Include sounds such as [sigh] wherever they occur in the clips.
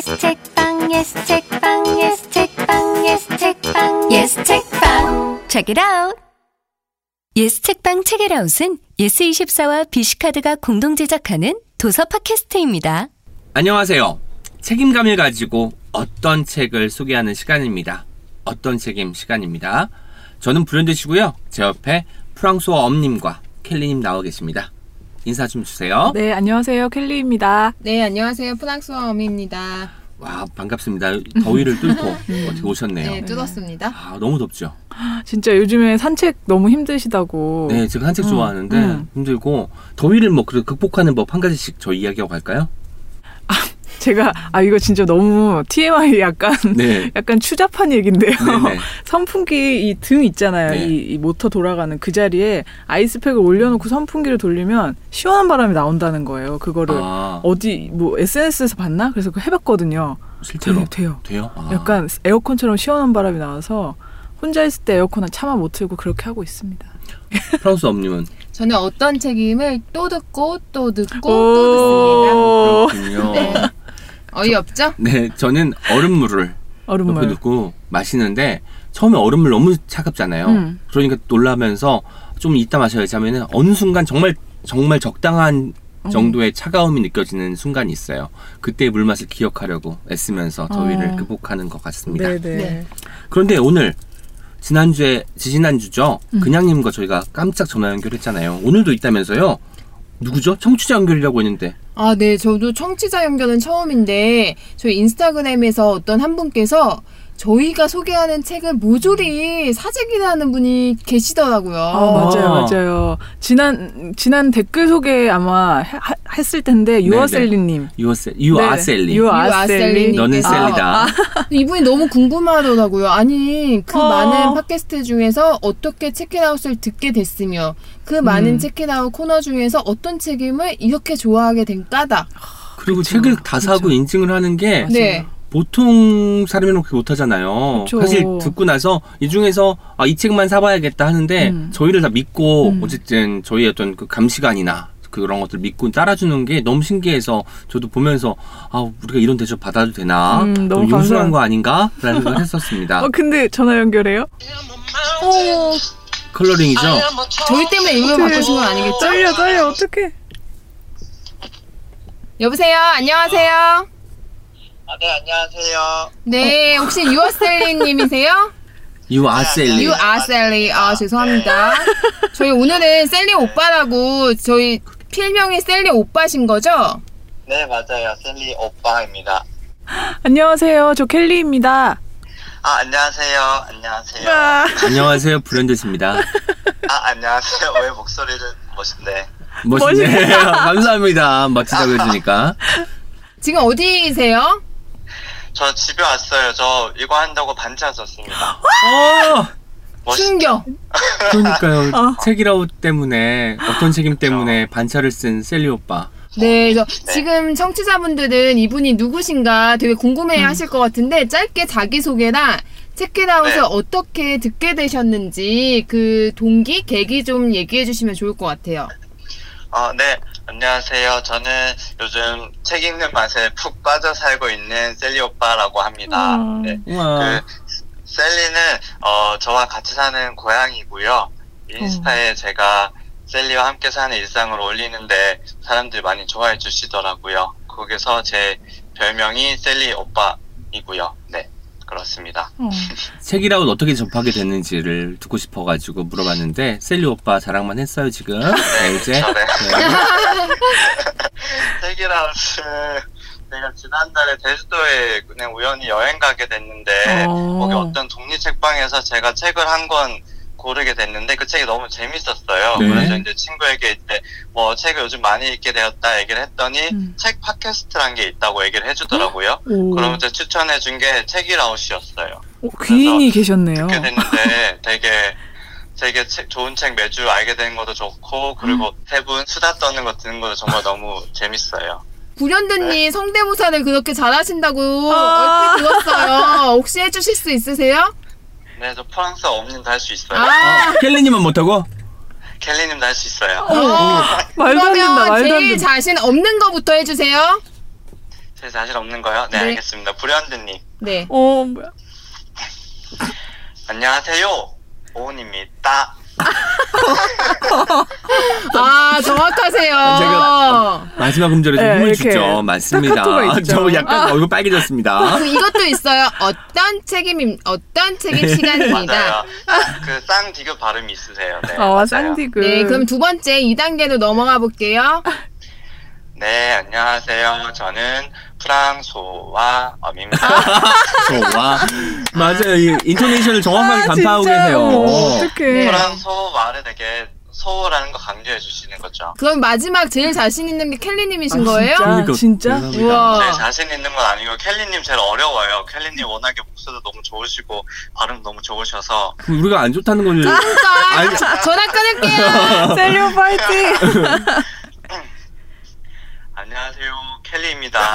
yes 책방 yes 책방 yes 책방 yes 책방 yes 책방 Check it out. 예스 책방 책읽아웃은 예스24와 비시카드가 공동 제작하는 도서 팟캐스트입니다. 안녕하세요. 책임감을 가지고 어떤 책을 소개하는 시간입니다. 어떤 책임 시간입니다. 저는 불현듯이고요. 제 옆에 프랑소와 엄님과 캘리님 나와 계십니다. 인사 좀 주세요. 네, 안녕하세요. 켈리입니다. 네, 안녕하세요. 프랑스어 어미입니다. 와 반갑습니다. 더위를 뚫고 [laughs] 어떻게 오셨네요. 네, 뜯었습니다. 아 너무 덥죠. [gasps] 진짜 요즘에 산책 너무 힘드시다고. 네, 제가 산책 음, 좋아하는데 음. 힘들고 더위를 뭐 그래도 극복하는 법 한 가지씩 저 이야기하고 갈까요? 제가 아 이거 진짜 너무 TMI 약간 네. [laughs] 약간 추잡한 얘긴데요. 네네. [laughs] 선풍기 이 등 있잖아요. 네. 이, 이 모터 돌아가는 그 자리에 아이스팩을 올려놓고 선풍기를 돌리면 시원한 바람이 나온다는 거예요. 그거를 아 어디 뭐 SNS에서 봤나? 그래서 그거 해봤거든요. 실제로 돼요, 돼요. 돼요? 아. 약간 에어컨처럼 시원한 바람이 나와서 혼자 있을 때 에어컨은 차마 못 틀고 그렇게 하고 있습니다. [laughs] 프랑스 엄님은 저는 어떤 책임을 또 듣고 또 듣고 또 오, 그렇군요. 네. 어이없죠? 네, 저는 얼음물을 옆에 얼음물. 두고 마시는데 처음에 얼음물 너무 차갑잖아요. 음. 그러니까 놀라면서 좀 이따 마셔야지 하면은 어느 순간 정말 정말 적당한 어. 정도의 차가움이 느껴지는 순간이 있어요. 그때의 물맛을 기억하려고 애쓰면서 더위를 어. 극복하는 것 같습니다. 네네. 네. 그런데 오늘 지난주에 지지난주죠. 음. 그냥님과 저희가 깜짝 전화 연결했잖아요. 오늘도 있다면서요. 누구죠? 청취자 연결이라고 했는데. 아, 네. 저도 청취자 연결은 처음인데 저희 인스타그램에서 어떤 한 분께서 저희가 소개하는 책을 모조리 사재기라는 분이 계시더라고요. 아, 맞아요, 아. 맞아요. 지난 지난 댓글 소개 아마 해- 하- 했을 텐데 유아셀리님, 유아셀, 유아셀리. 유아셀리, 너는 아, 셀리다. 이분이 너무 궁금하더라고요. 아니 그 어. 많은 팟캐스트 중에서 어떻게 체크아웃을 듣게 됐으며 그 많은 음. 체크아웃 코너 중에서 어떤 책임을 이렇게 좋아하게 된 까닭. 그리고 그쵸, 책을 다 사고 그쵸. 인증을 하는 게 네. 보통 사람이 그렇게 못하잖아요. 그쵸. 사실 듣고 나서 이 중에서 아, 이 책만 사봐야겠다 하는데 음. 저희를 다 믿고 음. 어쨌든 저희 어떤 그 감시관이나 그런 것들 믿고 따라주는 게 너무 신기해서 저도 보면서 아 우리가 이런 대접 받아도 되나 음, 너무 좀 융숭한 감사한- 거 아닌가라는 생각을 했었습니다. [laughs] 어 근데 전화 연결해요? 어, 컬러링이죠. 저희 때문에 일부러 바꾸신 건 아니겠죠? 떨려 떨려 어떡해? 여보세요. 안녕하세요. 아, 네, 안녕하세요. 네, 혹시 유아샐리 님이세요? [laughs] 유아샐리. 유아샐리. 아 죄송합니다. 저희 오늘은 샐리 오빠라고 저희 필명이 셀리 오빠신 거죠? 네, 맞아요. 셀리 오빠입니다. [gasps] 안녕하세요, 저 켈리입니다. 아, 안녕하세요. 안녕하세요. 아, [laughs] 안녕하세요 브랜드스입니다. 아, 안녕하세요. 왜 목소리를 멋있네. 멋있네요. [laughs] 감사합니다. 멋지다고 해주니까. 지금 어디세요? 저 집에 왔어요. 저 이거 한다고 반차 썼습니다. 어! 충격. [laughs] 그러니까요. 어. 책이라웃 때문에 어떤 책임 때문에 반차를 쓴 셀리 오빠. 네, 저 지금 청취자분들은 이분이 누구신가 되게 궁금해 하실 것 같은데 짧게 자기소개랑 체크아웃을 네. 어떻게 듣게 되셨는지 그 동기, 계기 좀 얘기해 주시면 좋을 것 같아요. 어, 네. 안녕하세요. 저는 요즘 책 읽는 맛에 푹 빠져 살고 있는 셀리 오빠라고 합니다. 음. 네. 우와. 그 셀리는 어, 저와 같이 사는 고양이고요. 인스타에 제가 셀리와 함께 사는 일상을 올리는데 사람들이 많이 좋아해 주시더라고요. 거기서 제 별명이 셀리 오빠이고요. 네, 그렇습니다. 어. [laughs] 책이라웃 어떻게 접하게 됐는지를 듣고 싶어가지고 물어봤는데 셀리 오빠 자랑만 했어요 지금. 네, 이제. 네. 네. [laughs] 책이라웃은 제가 지난달에 제주도에 그냥 우연히 여행 가게 됐는데 어. 거기 어떤 독립 책방에서 제가 책을 한 권 고르게 됐는데 그 책이 너무 재밌었어요. 네. 그래서 이제 친구에게 이제 뭐 책을 요즘 많이 읽게 되었다 얘기를 했더니 음. 책 팟캐스트란 게 있다고 얘기를 해주더라고요. 오. 그러면서 추천해 준 게 책이라웃이었어요. 어, 귀인이 계셨네요. 듣게 됐는데 되게 되게 책- 좋은 책 매주 알게 되는 것도 좋고 그리고 세분 수다 떠는 거 듣는 것도 정말 너무 [laughs] 재밌어요. 구련드님 성대모사를 그렇게 잘하신다고 아. 얼핏 들었어요. 혹시 해주실 수 있으세요? 네, 저 프랑스어 없는데 할수 있어요. 아, 켈리님은 못하고? 켈리님도 할 수 있어요. 어. 말도 안 된다, 그러면 말도 안 제일 된다. 자신 없는 거부터 해주세요. 제 자신 없는 거요? 네, 네. 알겠습니다. 불현드님. 네. 어 뭐야? [laughs] 안녕하세요. 오은입니다. 아, 정확하세요. 제가- 마지막 음절에 좀 네, 힘을 이렇게 주죠. 맞습니다. 스타카토가 있죠. 저 약간 얼굴 빨개졌습니다. 그 이것도 있어요. 어떤 책임 어떤 책임 시간입니다. 맞아요. 그 쌍디귿 발음이 있으세요. 네, 아 맞아요. 쌍디그. 네, 그럼 두 번째 2 단계로 넘어가 볼게요. 네, 안녕하세요. 저는 프랑소와 엄입니다. 좋아. [laughs] 맞아요. 이 인토네이션을 정확하게 아, 간파하고 진짜. 계세요. 어떡해. 네. 프랑소 말을 되게 소라는 거 강조해 주시는 거죠. 그럼 마지막 제일 자신 있는 게 켈리님이신 아, 거예요? 진짜? 그러니까 진짜? 대단합니다. 우와. 네, 자신 있는 건 아니고 켈리님 제일 어려워요. 켈리님 워낙에 목소리도 너무 좋으시고 발음 너무 좋으셔서 그럼 우리가 안 좋다는 걸 그러니까 아니- 저- 전화 끊을게요. [laughs] 셀리오 파이팅. [laughs] 안녕하세요 켈리입니다. [laughs]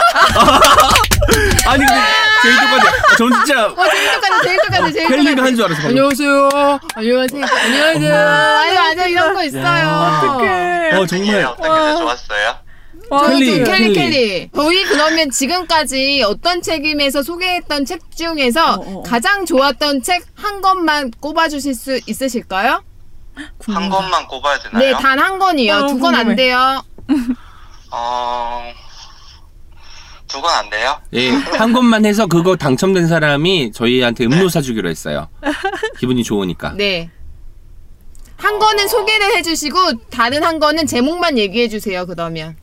아니 근데 제일 똑같아. 전 진짜 어, 제일 똑같아, 제일 똑같아, 제일 켈리가 똑같아. 한 줄 알았어. 방금. 안녕하세요. 안녕하세요. 안녕하세요. 아니, 맞아, 이런 거 있어요. 어떡해. 어 정말 어떤 게 좋았어요? 와, 켈리. 켈리, 켈리, 켈리. 켈리. 저희 그러면 지금까지 어떤 책임에서 소개했던 책 중에서 어, 어, 어. 가장 좋았던 책 한 권만 꼽아주실 수 있으실까요? 한 권만 꼽아야 되나요? 네, 단 한 권이요. 어, 두 권 안 궁금해. 돼요. 어... 두 권 안 돼요? 예, 한 권만 해서 그거 당첨된 사람이 저희한테 음료 사주기로 했어요. 기분이 좋으니까. 네. 한 권은 소개를 해주시고 다른 한 권은 제목만 얘기해 주세요. 그러면.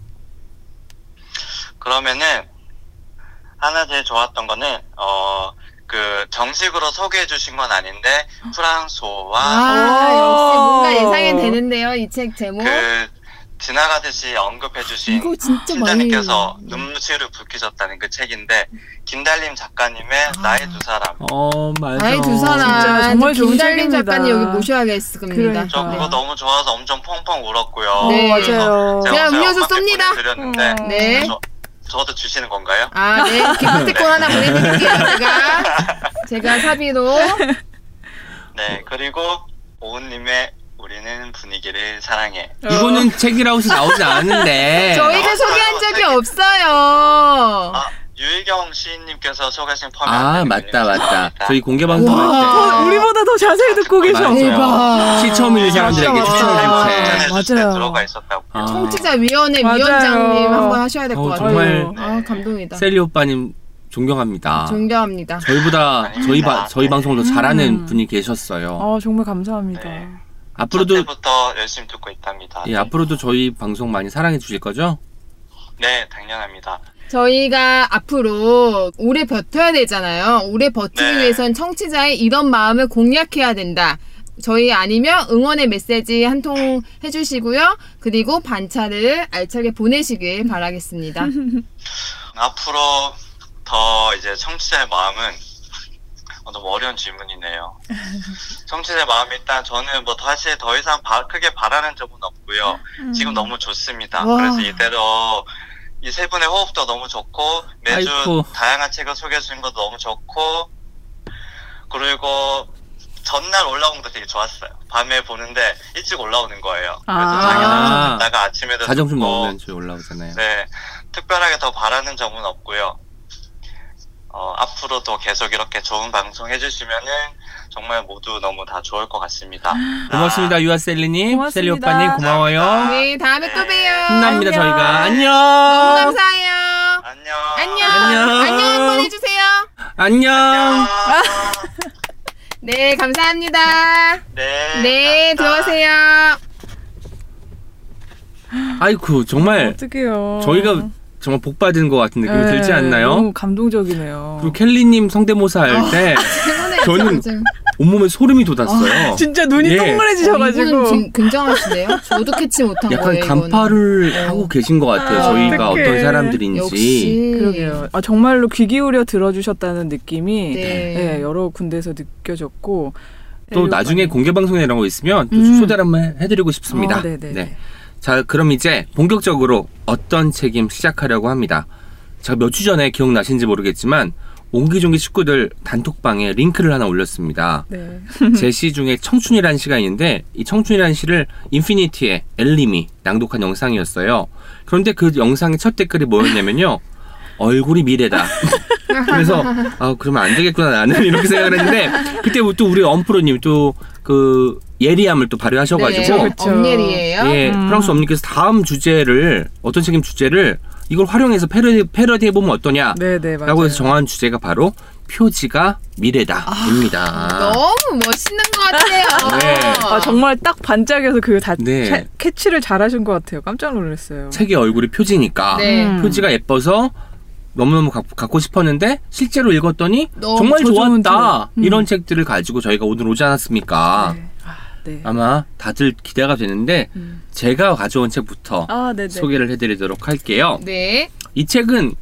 그러면은 하나 제일 좋았던 거는 어... 그 정식으로 소개해 주신 건 아닌데 프랑소와 아, 역시 뭔가 예상이 되는데요. 이 책 제목. 그 지나가듯이 언급해 주신 이거 진짜 많이. 눈물을 붉히셨다는 그 책인데 김달림 작가님의 아. 나의 두 사람 어 맞아. 아이 두 사람 진짜 정말 좋은 김달림 책입니다. 작가님 여기 모셔야겠습니다. 그러니까. 저 그거 아. 너무 좋아서 엄청 펑펑 울었고요. 네. 맞아요. 제가 음료수 쏩니다. 보내드렸는데 어. 네. 저, 저도 주시는 건가요? 아, 네. 기프티콘 하나 보내드릴게요, [laughs] 제가. 제가 사비로. 네 그리고 오은님의 우리는 분위기를 사랑해. 이거는 책이라고서 나오지 않은데. [laughs] 저희가 소개한 적이 없어요. 아 유일경 시인님께서 소개하신 펌이 아 맞다 맞다. 저희 공개 방송할 와. 때 어, 우리보다 더 자세히 듣고 계셔. 맞아요. 대박. 시청일 사람들에게 맞아, 추천해 맞아. 때. 추천해 맞아요. 들어가 있었다고. 아, 청취자위원회 맞아요. 위원장님 한번 하셔야 될 것 어, 같아요. 정말 아, 감동이다. 셀리 오빠님 존경합니다. 존경합니다. 저희보다 저희 바. 저희 방송을 더 잘하는 음. 분이 계셨어요. 아 정말 감사합니다. 네. 앞으로도 첫때부터 열심히 듣고 있답니다. 예, 앞으로도 저희 방송 많이 사랑해 주실 거죠? 네 당연합니다. 저희가 앞으로 오래 버텨야 되잖아요. 오래 버티기 네. 위해선 청취자의 이런 마음을 공략해야 된다. 저희 아니면 응원의 메시지 한 통 해주시고요. 그리고 반차를 알차게 보내시길 바라겠습니다. [laughs] 앞으로 더 이제 청취자의 마음은 어, 너무 어려운 질문이네요. [laughs] 청취자의 마음 일단 저는 뭐 다시 더 이상 바- 크게 바라는 점은 없고요. 지금 너무 좋습니다. 와. 그래서 이대로 이 세 분의 호흡도 너무 좋고 매주 아이고. 다양한 책을 소개해 주는 것도 너무 좋고 그리고 전날 올라온 것도 되게 좋았어요. 밤에 보는데 일찍 올라오는 거예요. 그래서 아. 자기는 듣다가 아침에도 가정 좀 듣고 먹으면 올라오잖아요. 네, 특별하게 더 바라는 점은 없고요. 어, 앞으로도 계속 이렇게 좋은 방송 해주시면은 정말 모두 너무 다 좋을 것 같습니다. [gasps] 고맙습니다 유아셀리님. 셀리 오빠님 고마워요. 네, 다음에 또 봬요. 힘납니다 안녕. 저희가 안녕. 너무 감사해요. 안녕. 안녕. 안녕. 안녕 한번 해주세요. 안녕. 안녕. [laughs] 네, 감사합니다. 네. 네, 감사합니다. 들어오세요. 아이쿠 정말 어떡해요. 저희가 정말 복 받은 것 같은 느낌이 네, 들지 않나요? 너무 감동적이네요. 그리고 켈리님 성대모사 할 때 저는 온몸에 소름이 돋았어요. 진짜 눈이 예. 동그래지셔가지고. 이분은 굉장하시네요. 저도 캐치 못한 약간 거예요. 이거는. 간파를 어. 하고 계신 것 같아요. 아, 저희가 어떡해. 어떤 사람들인지. 역시. 그러게요. 아, 정말로 귀 기울여 들어주셨다는 느낌이 네. 예, 여러 군데에서 느껴졌고 또 네, 나중에 공개 방송 이런 거 있으면 또 음. 초대 한번 해드리고 싶습니다. 어. 네. 자, 그럼 이제 본격적으로 어떤 책임 시작하려고 합니다. 제가 몇 주 전에 기억나신지 모르겠지만 옹기종기 친구들 단톡방에 링크를 하나 올렸습니다. 네. [laughs] 제시 중에 청춘이라는 시가 있는데 이 청춘이라는 시를 인피니티의 엘림이 낭독한 영상이었어요. 그런데 그 영상의 첫 댓글이 뭐였냐면요. [laughs] 얼굴이 미래다. 그래서 아 그러면 안 되겠구나 나는 이렇게 생각을 했는데 그때 또 우리 엄프로님 또 그 예리함을 또 발휘하셔가지고 네, 그쵸. 엄예리예요. 예 음. 프랑스 엄님께서 다음 주제를 어떤 책임 주제를 이걸 활용해서 패러디 패러디 해보면 어떠냐? 네네 맞아요. 라고 해서 정한 주제가 바로 표지가 미래다입니다. 너무 멋있는 것 같아요. 네. 아 정말 딱 반짝여서 그다 네. 캐치를 잘하신 것 같아요. 깜짝 놀랐어요. 책의 얼굴이 표지니까 네. 음. 표지가 예뻐서 너무너무 갖고, 갖고 싶었는데 실제로 읽었더니 정말 좋았다 책. 음. 이런 책들을 가지고 저희가 오늘 오지 않았습니까? 네. 아, 네. 아마 다들 기대가 되는데 음. 제가 가져온 책부터 아. 소개를 해드리도록 할게요. 네. 이 책은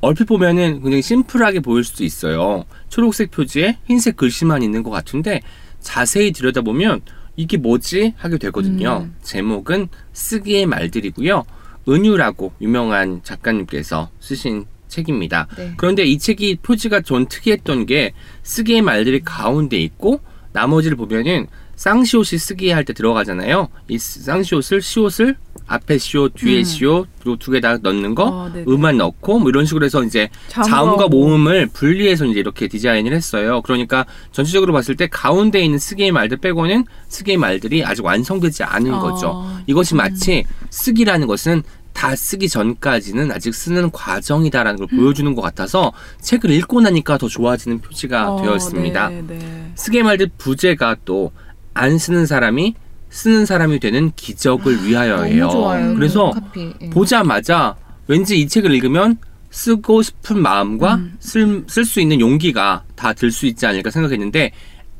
얼핏 보면은 굉장히 심플하게 보일 수도 있어요. 초록색 표지에 흰색 글씨만 있는 것 같은데 자세히 들여다보면 이게 뭐지 하게 되거든요. 음. 제목은 쓰기의 말들이고요. 은유라고 유명한 작가님께서 쓰신 책입니다. 네. 그런데 이 책이 표지가 전 특이했던 게 쓰기의 말들이 가운데 있고 나머지를 보면은 쌍시옷이 쓰기 할 때 들어가잖아요. 이 쌍시옷을 시옷을 앞에 시옷, 뒤에 음. 시옷, 그리고 두 개 다 넣는 거, 어. 음만 넣고 뭐 이런 식으로 해서 이제 자음과 자음과 모음. 모음을 분리해서 이제 이렇게 디자인을 했어요. 그러니까 전체적으로 봤을 때 가운데 있는 쓰기의 말들 빼고는 쓰기의 말들이 아직 완성되지 않은 어. 거죠. 이것이 마치 쓰기라는 것은 다 쓰기 전까지는 아직 쓰는 과정이다라는 걸 보여주는 것 같아서 책을 읽고 나니까 더 좋아지는 표지가 어, 되었습니다. 네, 네. 쓰기의 말들 부제가 또 안 쓰는 사람이 쓰는 사람이 되는 기적을 위하여예요. 너무 좋아요. 그래서. 예. 보자마자 왠지 이 책을 읽으면 쓰고 싶은 마음과 음. 쓸수 있는 용기가 다 들 수 있지 않을까 생각했는데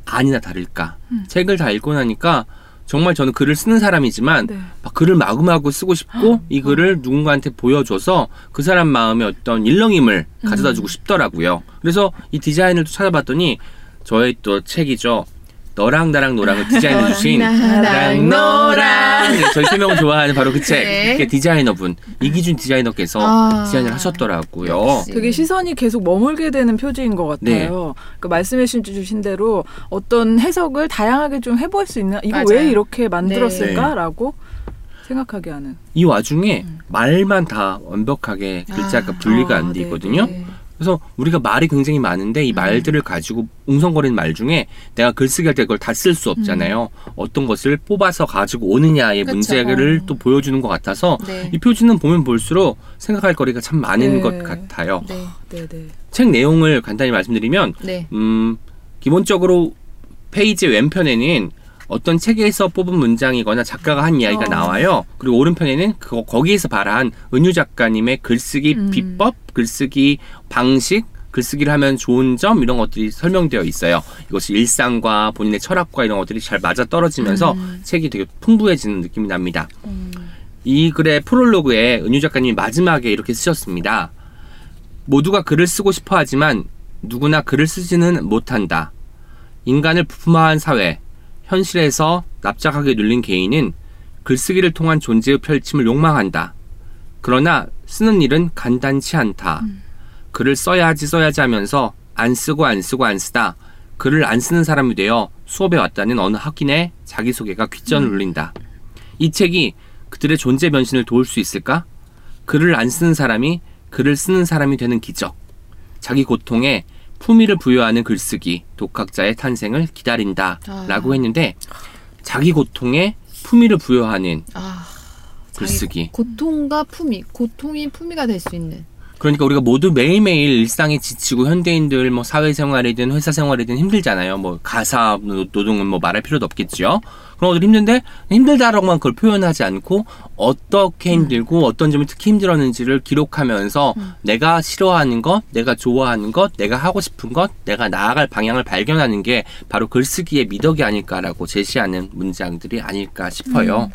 아니나 다를까 음. 책을 다 읽고 나니까 정말 저는 글을 쓰는 사람이지만 네. 막 글을 마구마구 쓰고 싶고 이 글을 누군가한테 보여줘서 그 사람 마음에 어떤 일렁임을 음. 가져다 주고 싶더라고요. 그래서 이 디자인을 또 찾아봤더니 저의 또 책이죠. 너랑 나랑 노랑을 디자인해 주신 나랑 너랑 네, 저희 세 명을 좋아하는 바로 그 책. 네. 그게 디자이너분 이기준 디자이너께서 아. 디자인을 하셨더라고요. 역시. 되게 시선이 계속 머물게 되는 표지인 것 같아요. 그 말씀해 주신 대로 어떤 해석을 다양하게 좀 해볼 수 있는 이거 맞아요. 왜 이렇게 만들었을까라고 생각하게 하는. 이 와중에 말만 다 완벽하게 글자가 분리가 아, 안돼 네, 있거든요. 네. 그래서 우리가 말이 굉장히 많은데 이 말들을 가지고 웅성거리는 말 중에 내가 글쓰기 할 때 그걸 다 쓸 수 없잖아요. 어떤 것을 뽑아서 가지고 오느냐의 그쵸. 문제를 어. 또 보여주는 것 같아서 네. 이 표지는 보면 볼수록 생각할 거리가 참 많은 네. 것 같아요. 네. 네, 네. 책 내용을 간단히 말씀드리면 네. 음, 기본적으로 페이지 왼편에는 어떤 책에서 뽑은 문장이거나 작가가 한 이야기가 어. 나와요. 그리고 오른편에는 그거 거기에서 발한 은유 작가님의 글쓰기 음. 비법, 글쓰기 방식, 글쓰기를 하면 좋은 점 이런 것들이 설명되어 있어요. 이것이 일상과 본인의 철학과 이런 것들이 잘 맞아 떨어지면서 음. 책이 되게 풍부해지는 느낌이 납니다. 이 글의 프롤로그에 은유 작가님이 마지막에 이렇게 쓰셨습니다. 모두가 글을 쓰고 싶어 하지만 누구나 글을 쓰지는 못한다. 인간을 부품화한 사회, 현실에서 납작하게 눌린 개인은 글쓰기를 통한 존재의 펼침을 욕망한다. 그러나 쓰는 일은 간단치 않다. 글을 써야지 써야지 하면서 안 쓰고 안 쓰고 안 쓰다. 글을 안 쓰는 사람이 되어 수업에 왔다는 어느 학인의 자기소개가 귓전을 울린다. 이 책이 그들의 존재 변신을 도울 수 있을까? 글을 안 쓰는 사람이 글을 쓰는 사람이 되는 기적. 자기 고통에 품위를 부여하는 글쓰기, 독학자의 탄생을 기다린다. 라고 했는데, 자기 고통에 품위를 부여하는 아. 글쓰기. 고통과 품위, 고통이 품위가 될 수 있는. 그러니까 우리가 모두 매일매일 일상에 지치고 현대인들 뭐 사회생활이든 회사생활이든 힘들잖아요. 뭐 가사 노- 노동은 뭐 말할 필요도 없겠죠. 그런 것들 힘든데 힘들다라고만 그걸 표현하지 않고 어떻게 힘들고 어떤 점이 특히 힘들었는지를 기록하면서 내가 싫어하는 것, 내가 좋아하는 것, 내가 하고 싶은 것, 내가 나아갈 방향을 발견하는 게 바로 글쓰기의 미덕이 아닐까라고 제시하는 문장들이 아닐까 싶어요.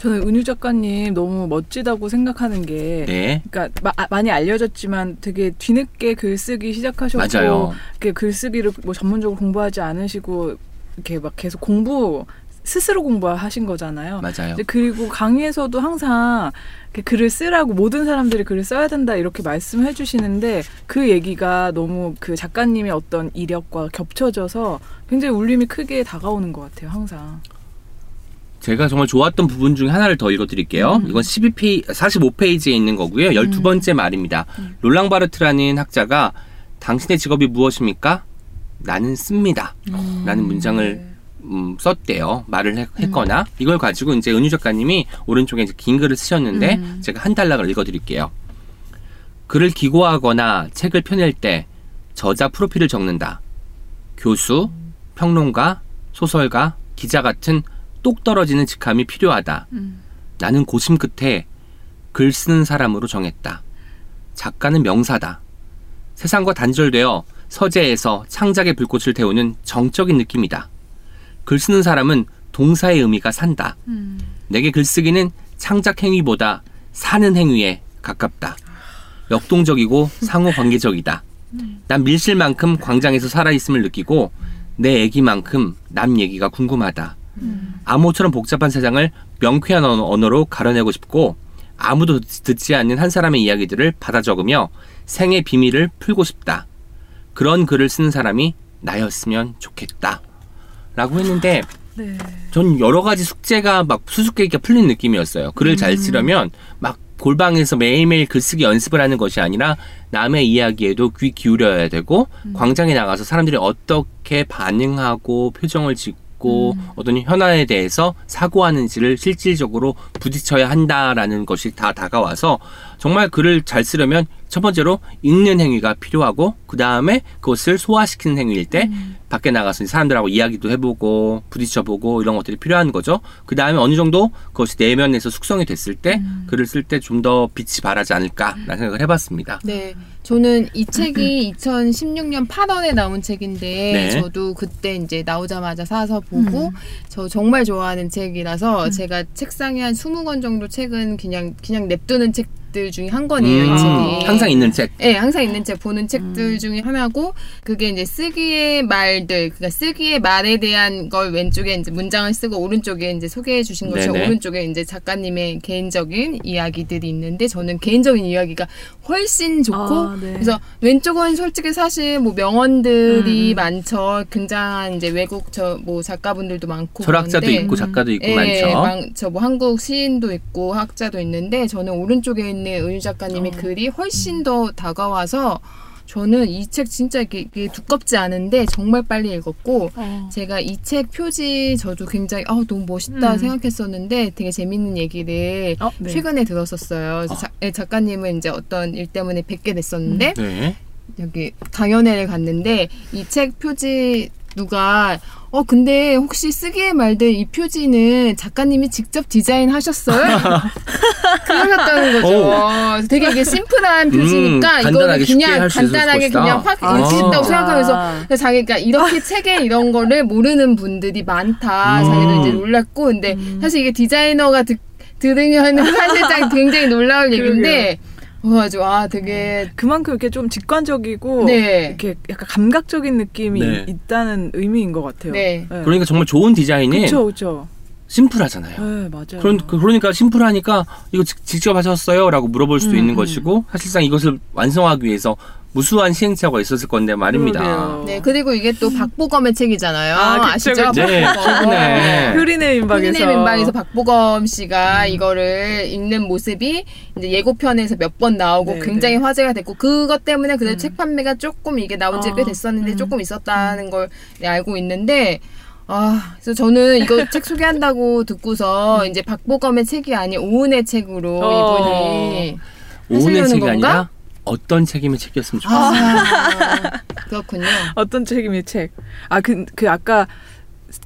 저는 은유 작가님 너무 멋지다고 생각하는 게 네. 그러니까 마- 아, 많이 알려졌지만 되게 뒤늦게 글쓰기 시작하셨고 맞아요. 글쓰기를 뭐 전문적으로 공부하지 않으시고 이렇게 막 계속 공부 스스로 공부하신 거잖아요. 맞아요. 그리고 강의에서도 항상 글을 쓰라고 모든 사람들이 글을 써야 된다 이렇게 말씀해 주시는데 그 얘기가 너무 그 작가님의 어떤 이력과 겹쳐져서 굉장히 울림이 크게 다가오는 것 같아요. 항상. 제가 정말 좋았던 부분 중에 하나를 더 읽어드릴게요. 이건 12페이지, 45페이지에 있는 거고요. 12번째 말입니다. 롤랑 바르트라는 학자가 당신의 직업이 무엇입니까? 나는 씁니다. 라는 문장을 음, 썼대요. 말을 했, 했거나 이걸 가지고 이제 은유 작가님이 오른쪽에 이제 긴 글을 쓰셨는데 제가 한 단락을 읽어드릴게요. 글을 기고하거나 책을 펴낼 때 저자 프로필을 적는다. 교수, 평론가, 소설가, 기자 같은 똑 떨어지는 직함이 필요하다. 나는 고심 끝에 글 쓰는 사람으로 정했다. 작가는 명사다. 세상과 단절되어 서재에서 창작의 불꽃을 태우는 정적인 느낌이다. 글 쓰는 사람은 동사의 의미가 산다. 내게 글쓰기는 창작 행위보다 사는 행위에 가깝다. 역동적이고 상호 관계적이다. 난 밀실만큼 광장에서 살아있음을 느끼고 내 얘기만큼 남 얘기가 궁금하다. 암호처럼 복잡한 세상을 명쾌한 언어- 언어로 가려내고 싶고 아무도 듣지 않는 한 사람의 이야기들을 받아 적으며 생의 비밀을 풀고 싶다. 그런 글을 쓰는 사람이 나였으면 좋겠다. 라고 했는데 네. 전 여러 가지 숙제가 막 수수께끼가 풀린 느낌이었어요. 글을 잘 쓰려면 막 골방에서 매일매일 글쓰기 연습을 하는 것이 아니라 남의 이야기에도 귀 기울여야 되고 광장에 나가서 사람들이 어떻게 반응하고 표정을 짓고 어떤 현안에 대해서 사고하는지를 실질적으로 부딪혀야 한다라는 것이 다 다가와서 정말 글을 잘 쓰려면 첫 번째로 읽는 행위가 필요하고 그 다음에 그것을 소화시키는 행위일 때 밖에 나가서 사람들하고 이야기도 해보고 부딪혀보고 이런 것들이 필요한 거죠. 그 다음에 어느 정도 그것이 내면에서 숙성이 됐을 때 글을 쓸 때 좀 더 빛이 바라지 않을까라는 생각을 해봤습니다. 네. 저는 이 책이 2016년 8월에 나온 책인데 네. 저도 그때 이제 나오자마자 사서 보고 저 정말 좋아하는 책이라서 제가 책상에 한 20권 정도 책은 그냥 그냥 냅두는 책 들 중에 한 권이에요, 이 음, 책이. 항상 있는 책. 네, 항상 있는 책 보는 책들 중에 하나고 그게 이제 쓰기의 말들, 그러니까 쓰기의 말에 대한 걸 왼쪽에 이제 문장을 쓰고 오른쪽에 이제 소개해 주신 것이 네네. 오른쪽에 이제 작가님의 개인적인 이야기들이 있는데 저는 개인적인 이야기가 훨씬 좋고 아, 네. 그래서 왼쪽은 솔직히 사실 뭐 명언들이 음. 많죠. 굉장한 이제 외국 저 뭐 작가분들도 많고 철학자도 그런데 있고 작가도 있고 예, 많죠. 저뭐 한국 시인도 있고 학자도 있는데 저는 오른쪽에 있는 은유 작가님의 어. 글이 훨씬 더 다가와서 저는 이 책 진짜 이게, 이게 두껍지 않은데 정말 빨리 읽었고 어. 제가 이 책 표지 저도 굉장히 아 너무 멋있다 음. 생각했었는데 되게 재밌는 얘기를 어, 네. 최근에 들었었어요. 그래서 자- 예, 작가님은 이제 어떤 일 때문에 뵙게 됐었는데 네. 여기 강연회를 갔는데 이 책 표지 누가 어 근데 혹시 쓰기의 말들 이 표지는 작가님이 직접 디자인하셨어요? [laughs] 그러셨다는 거죠. 되게 이게 심플한 표지니까 음, 이거는 그냥 간단하게. 그냥 확 아. 읽겠다고 진짜. 생각하면서 그래서 자기가 이렇게 [laughs] 책에 이런 거를 모르는 분들이 많다. 음. 자기도 이제 놀랐고 근데 사실 이게 디자이너가 듣, 들으면 사실상 굉장히 놀라울 얘기인데 그래가지고 아 되게 그만큼 이렇게 좀 직관적이고 네. 이렇게 약간 감각적인 느낌이 네. 있다는 의미인 것 같아요. 네. 그러니까 정말 좋은 디자인은 그렇죠, 그렇죠. 심플하잖아요. 네, 맞아요. 그런, 그- 그러니까 심플하니까 이거 직- 직접 하셨어요? 라고 물어볼 수도 음, 있는 음. 것이고 사실상 이것을 완성하기 위해서 무수한 시행착오가 있었을 건데 말입니다. 그러게요. 네, 그리고 이게 또 박보검의 책이잖아요. 아, 그쵸, 아, 시죠 그쵸. 네, 최근에. 효린의 민박에서 효린의 민방에서 박보검 씨가 이거를 읽는 모습이 이제 예고편에서 몇 번 나오고 네, 굉장히 네. 화제가 됐고 그것 때문에 그래도 음. 책 판매가 조금 이게 나온 지꽤 아, 됐었는데 음. 조금 있었다는 걸 네, 알고 있는데 아, 그래서 저는 이거 [laughs] 책 소개한다고 듣고서 이제 박보검의 책이 아닌 오은의 책으로 어. 이분이 오은의 책이 건가? 아니라 어떤 책임의 책이었으면 좋겠어요. 아, [laughs] 그렇군요. 어떤 책임의 책. 아, 그, 그 아까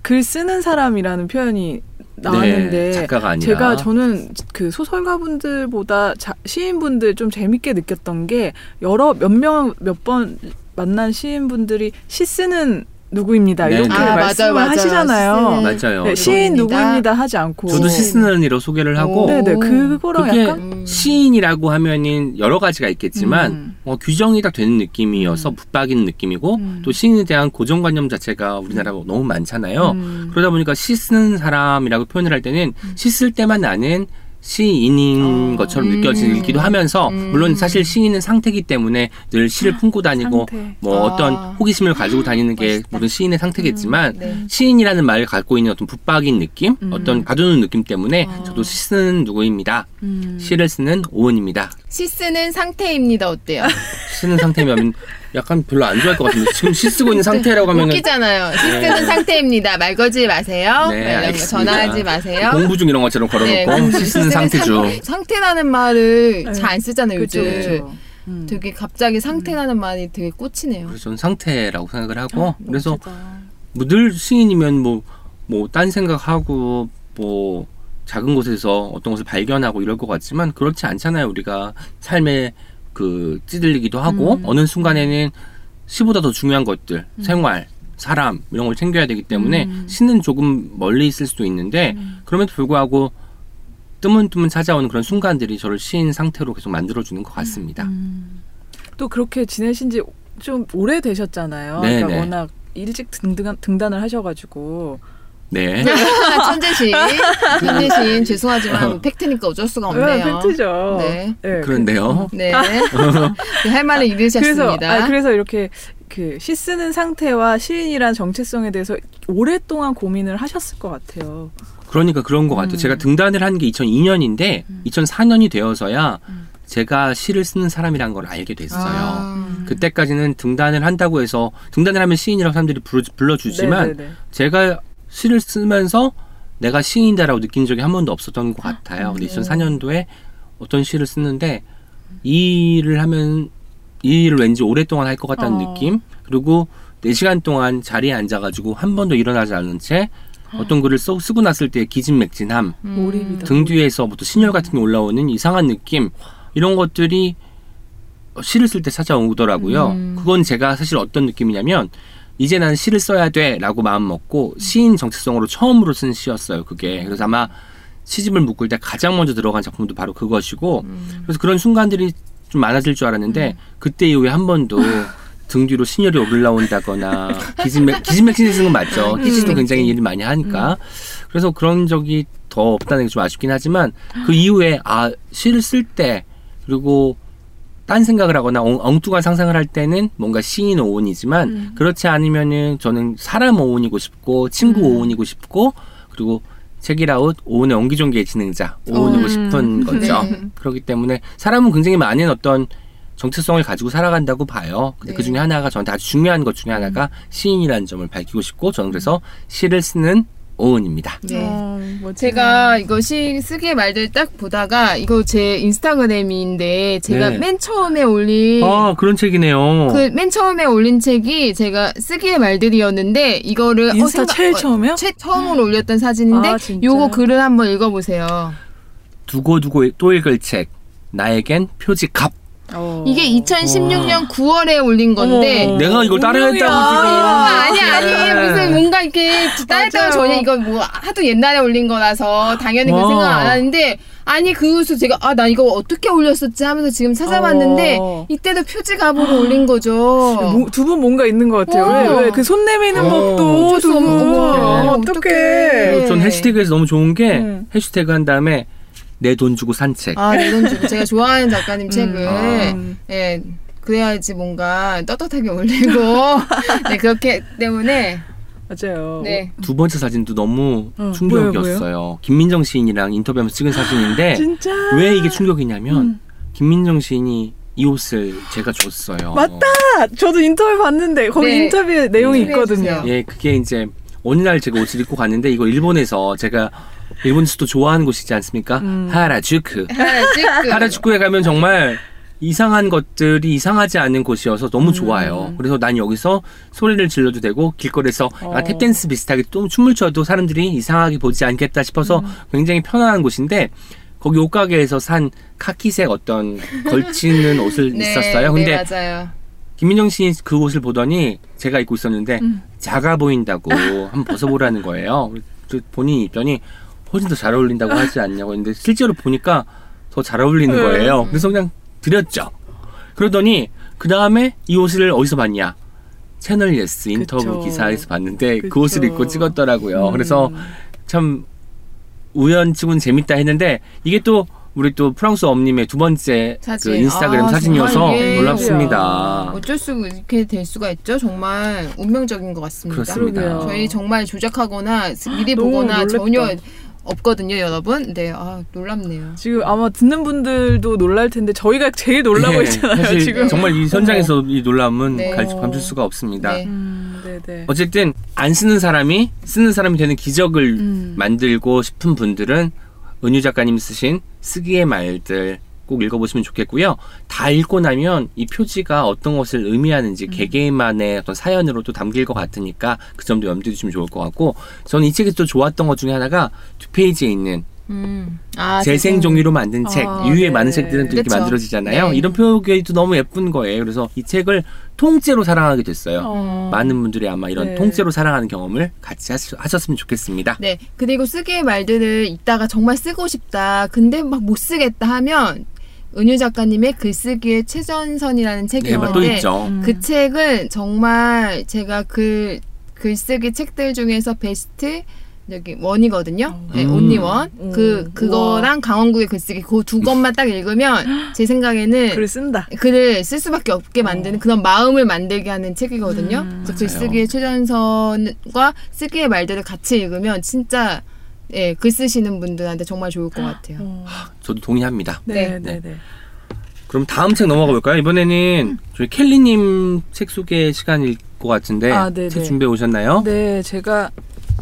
글 쓰는 사람이라는 표현이 나왔는데 네, 작가가 아니라. 제가 저는 그 소설가분들보다 자, 시인분들 좀 재밌게 느꼈던 게 여러 몇 명 몇 번 만난 시인분들이 시 쓰는 누구입니다 네, 이렇게 네. 아, 말씀을 맞아요, 맞아요. 하시잖아요. 맞아요. 네, 시인 누구입니다 하지 않고 저도 시스너니로 소개를 하고 오. 네네 그거랑 그게 약간 음. 시인이라고 하면은 여러 가지가 있겠지만 음. 어, 규정이 딱 되는 느낌이어서 붙박이는 느낌이고 음. 또 시인에 대한 고정관념 자체가 우리나라가 너무 많잖아요. 음. 그러다 보니까 시 쓰는 사람이라고 표현을 할 때는 시쓸 때만 나는 시인인 어. 것처럼 음. 느껴지기도 하면서 음. 물론 사실 시인은 상태이기 때문에 늘 시를 품고 다니고 상태. 뭐 아. 어떤 호기심을 가지고 다니는 게 멋있다. 모든 시인의 상태겠지만 네. 시인이라는 말을 갖고 있는 어떤 붙박인 느낌, 음. 어떤 가두는 느낌 때문에 아. 저도 시 쓰는 누구입니다. 음. 시를 쓰는 오은입니다. 시 쓰는 상태입니다. 어때요? 쓰는 상태면 약간 별로 안 좋아할 것 같은데 지금 시 쓰고 있는 상태라고 하면 웃기잖아요. 시 쓰는 상태입니다. 말 걸지 마세요. 네, 뭐 이런 거 알겠습니다. 전화하지 마세요. 공부 중 이런 것처럼 걸어놓고 공부 시 쓰는. 상태, 상태라는 말을 네. 잘안 쓰잖아요. 그쵸, 요즘. 그쵸. 음. 되게 갑자기 상태라는 말이 되게 꽂히네요. 그래서 저는 상태라고 생각을 하고 그래서 멋지다. 뭐늘 시인이면 뭐 뭐 딴 생각하고 뭐 작은 곳에서 어떤 것을 발견하고 이럴 것 같지만 그렇지 않잖아요. 우리가 삶에 그 찌들리기도 하고 음. 어느 순간에는 시보다 더 중요한 것들, 생활, 사람 이런 걸 챙겨야 되기 때문에 음. 시는 조금 멀리 있을 수도 있는데 그럼에도 불구하고 뜨문뜨문 찾아오는 그런 순간들이 저를 시인 상태로 계속 만들어주는 것 같습니다. 음. 또 그렇게 지내신 지 좀 오래 되셨잖아요. 네, 그러니까 네. 워낙 일찍 등단, 등단을 하셔가지고 네. [laughs] 천재신, 천재신 죄송하지만 팩트니까 어쩔 수가 없네요. 네, 팩트죠. 네. 네, 그런데요. 네. 네, [laughs] 할 말을 그래서 잃으셨습니다. 아, 그래서 이렇게 그 시 쓰는 상태와 시인이란 정체성에 대해서 오랫동안 고민을 하셨을 것 같아요. 그러니까 그런 것 같아요. 음. 제가 등단을 한 게 2002년인데 2004년이 되어서야 음. 제가 시를 쓰는 사람이란 걸 알게 됐어요. 아. 그때까지는 등단을 한다고 해서 등단을 하면 시인이라고 사람들이 불러주지만 네네네. 제가 시를 쓰면서 내가 시인이다라고 느낀 적이 한 번도 없었던 것 같아요. 근데 2004년도에 어떤 시를 쓰는데 이 일을 하면 이 일을 왠지 오랫동안 할 것 같다는 어. 느낌 그리고 4시간 동안 자리에 앉아가지고 한 번도 일어나지 않은 채 어떤 글을 써, 쓰고 났을 때 기진맥진함 음. 등 뒤에서부터 신혈 같은 게 올라오는 이상한 느낌 이런 것들이 시를 쓸 때 찾아오더라고요. 음. 그건 제가 사실 어떤 느낌이냐면 이제 나는 시를 써야 돼라고 마음 먹고 시인 정체성으로 처음으로 쓴 시였어요. 그게 그래서 아마 시집을 묶을 때 가장 먼저 들어간 작품도 바로 그것이고 음. 그래서 그런 순간들이 좀 많아질 줄 알았는데 그때 이후에 한 번도 [laughs] 등 뒤로 신혈이 올라온다거나 기진맥 기진맥진이 쓰는 건 맞죠. 음. 기진도 굉장히 일을 많이 하니까 그래서 그런 적이 더 없다는 게 좀 아쉽긴 하지만 그 이후에 아 시를 쓸 때 그리고 딴 생각을 하거나 엉- 엉뚱한 상상을 할 때는 뭔가 시인 오온이지만 음. 그렇지 않으면은 저는 사람 오온이고 싶고 친구 음. 오온이고 싶고 그리고 책이라웃 오온의 옹기종기의 진행자 오온이고 음. 싶은 [laughs] 거죠. 네. 그렇기 때문에 사람은 굉장히 많은 어떤 정체성을 가지고 살아간다고 봐요. 근데 네. 그 중에 하나가 저한테 아주 중요한 것 중에 하나가 시인이라는 점을 밝히고 싶고 저는 그래서 시를 쓰는 오은입니다. 네. 어. 제가 이거 시 쓰기의 말들 딱 보다가 이거 제 인스타그램인데 제가 네. 맨 처음에 올린 아 그런 책이네요. 그 맨 처음에 올린 책이 제가 쓰기의 말들이었는데 이거를 인스타 제일 어, 처음이요? 최 처음으로 올렸던 사진인데 아? 요거 글을 한번 읽어보세요. 두고 두고 또 읽을 책 나에겐 표지 갑. 어. 이게 2016년 9월에 올린 건데 어머. 내가 이걸 따라 했다고 운명이야. 아니 아니 무슨 뭔가 이렇게 따했다고 맞아요. 전혀 이거 뭐 하도 옛날에 올린 거라서 당연히 그 와. 생각 안 하는데 아니 그것을 제가 아 나 이거 어떻게 올렸었지 하면서 지금 찾아봤는데 어. 이때도 표지 갑으로 올린 거죠. 두 분 뭔가 있는 것 같아요. 어. 왜? 왜? 그 손 내미는 어. 법도 어쩔 수두 분. 없는 거야. 어, 어떡해. 어떡해. 그리고 전 네. 해시태그에서 너무 좋은 게 음. 해시태그 한 다음에 내 돈 주고 산 책. 아, 내 돈 주고 제가 좋아하는 작가님 책을 아. 예. 그래야지 뭔가 떳떳하게 올리고 [laughs] 네 그렇기 때문에 맞아요. 네 두 번째 사진도 너무 어, 충격이었어요. 김민정 시인이랑 인터뷰하면서 찍은 사진인데 [laughs] 진짜. 왜 이게 충격이냐면 음. 김민정 시인이 이 옷을 제가 줬어요. 맞다! 저도 인터뷰 봤는데 거기 네. 인터뷰에 내용이 있거든요. 예, 그게 이제 어느 날 제가 옷을 입고 갔는데 이거 일본에서 제가 일본에서도 좋아하는 곳이지 않습니까? 음. 하라주크. 하라주크 하라주쿠에 가면 정말 이상한 것들이 이상하지 않은 곳이어서 너무 좋아요. 그래서 난 여기서 소리를 질러도 되고 길거리에서 어. 탭댄스 비슷하게 또 춤을 춰도 사람들이 이상하게 보지 않겠다 싶어서 굉장히 편안한 곳인데 거기 옷가게에서 산 카키색 어떤 걸치는 옷을 [laughs] 네, 있었어요. 근데 네 맞아요. 김민정 씨 그 옷을 보더니 제가 입고 있었는데 작아 보인다고 [laughs] 한번 벗어보라는 거예요. 본인이 입더니 훨씬 더 잘 어울린다고 하지 않냐고 했는데 [laughs] 실제로 보니까 더 잘 어울리는 네. 거예요. 그래서 그냥 드렸죠. 그러더니 그 다음에 이 옷을 어디서 봤냐? 채널 예스 인터뷰 그쵸. 기사에서 봤는데 그 그쵸. 옷을 입고 찍었더라고요. 음. 그래서 참 우연치곤 재밌다 했는데 이게 또 우리 또 프랑스 엄님의 두 번째 사진. 그 인스타그램 아, 사진이어서 놀랍습니다. 어쩔 수 이렇게 될 수가 있죠. 정말 운명적인 것 같습니다. 그렇습니다. 그러게요. 저희 정말 조작하거나 미리 너무 보거나 놀랬다. 전혀 없거든요, 여러분. 네, 아 놀랍네요. 지금 아마 듣는 분들도 놀랄 텐데 저희가 제일 놀라고 네, 있잖아요. 사실 지금. 정말 이 현장에서 이 놀람은 네. 갈- 감출 수가 없습니다. 네. 음, 네네. 어쨌든 안 쓰는 사람이 쓰는 사람이 되는 기적을 음. 만들고 싶은 분들은 은유 작가님 쓰신 쓰기의 말들 꼭 읽어보시면 좋겠고요. 다 읽고 나면 이 표지가 어떤 것을 음. 의미하는지 개개인만의 어떤 사연으로도 담길 것 같으니까 그 점도 염두에 두시면 좋을 것 같고 저는 이 책에서 또 좋았던 것 중에 하나가 두 페이지에 있는 음. 아, 재생 종이로 만든 책 아, 이후에 네. 많은 책들은 또 이렇게. 만들어지잖아요. 네. 이런 표기도 너무 예쁜 거예요. 그래서 이 책을 통째로 사랑하게 됐어요. 어. 많은 분들이 아마 이런 네. 통째로 사랑하는 경험을 같이 하시, 하셨으면 좋겠습니다. 네. 그리고 쓰기의 말들을 읽다가 정말 쓰고 싶다. 근데 막 못 쓰겠다 하면 은유 작가님의 글쓰기의 최전선이라는 책이 네, 뭐또 있는데 있죠. 음. 그 책은 정말 제가 그 글쓰기 책들 중에서 베스트 여기 원이거든요. 네, 음. 온리 원. 음. 그 그거랑 강원국의 글쓰기 그 두 권만 딱 읽으면 제 생각에는 글을 쓴다. 글을 쓸 수밖에 없게 만드는 그런 마음을 만들게 하는 책이거든요. 음, 그래서 글쓰기의 최전선과 쓰기의 말들을 같이 읽으면 진짜 예, 글 쓰시는 분들한테 정말 좋을 것 같아요. 어. 저도 동의합니다. 네, 네. 네, 네. 그럼 다음 책 넘어가 볼까요? 이번에는 저희 켈리님 책 소개 시간일 것 같은데 아, 네, 책 네. 준비해 오셨나요? 네, 제가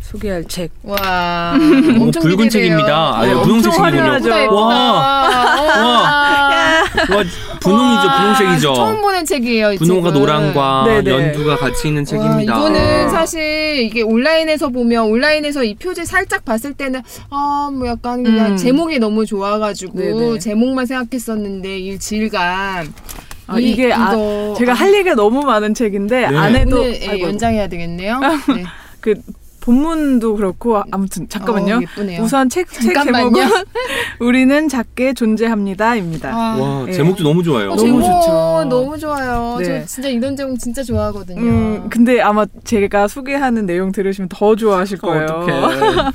소개할 책. 와, 어, 엄청 붉은 기대돼요. 책입니다. 아, 네, 어, 분홍색 책이군요. 와, 와. 와, 분홍이죠, 와, 분홍색이죠. 처음 보는 책이에요. 이 분홍과 책은. 노랑과 네, 네. 연두가 같이 있는 와, 책입니다. 이거는 사실 이게 온라인에서 보면 온라인에서 이 표지 살짝 봤을 때는 아 뭐 약간 그냥 음. 제목이 너무 좋아가지고 네네. 제목만 생각했었는데 이 질감 아, 이- 이게 아, 제가 할 얘기가 너무 많은 책인데 네. 안에도 오늘 예, 연장해야 되겠네요. [laughs] 네. 그 본문도 그렇고 아무튼 잠깐만요. 어, 예쁘네요. 우선 책, 책. 제목은 [laughs] 우리는 작게 존재합니다입니다. 아, 와, 예. 제목도 너무 좋아요. 어, 너무 제목 좋죠. 너무 좋아요. 네. 저 진짜 이런 제목 진짜 좋아하거든요. 음, 근데 아마 제가 소개하는 내용 들으시면 더 좋아하실 거예요. 어떡해.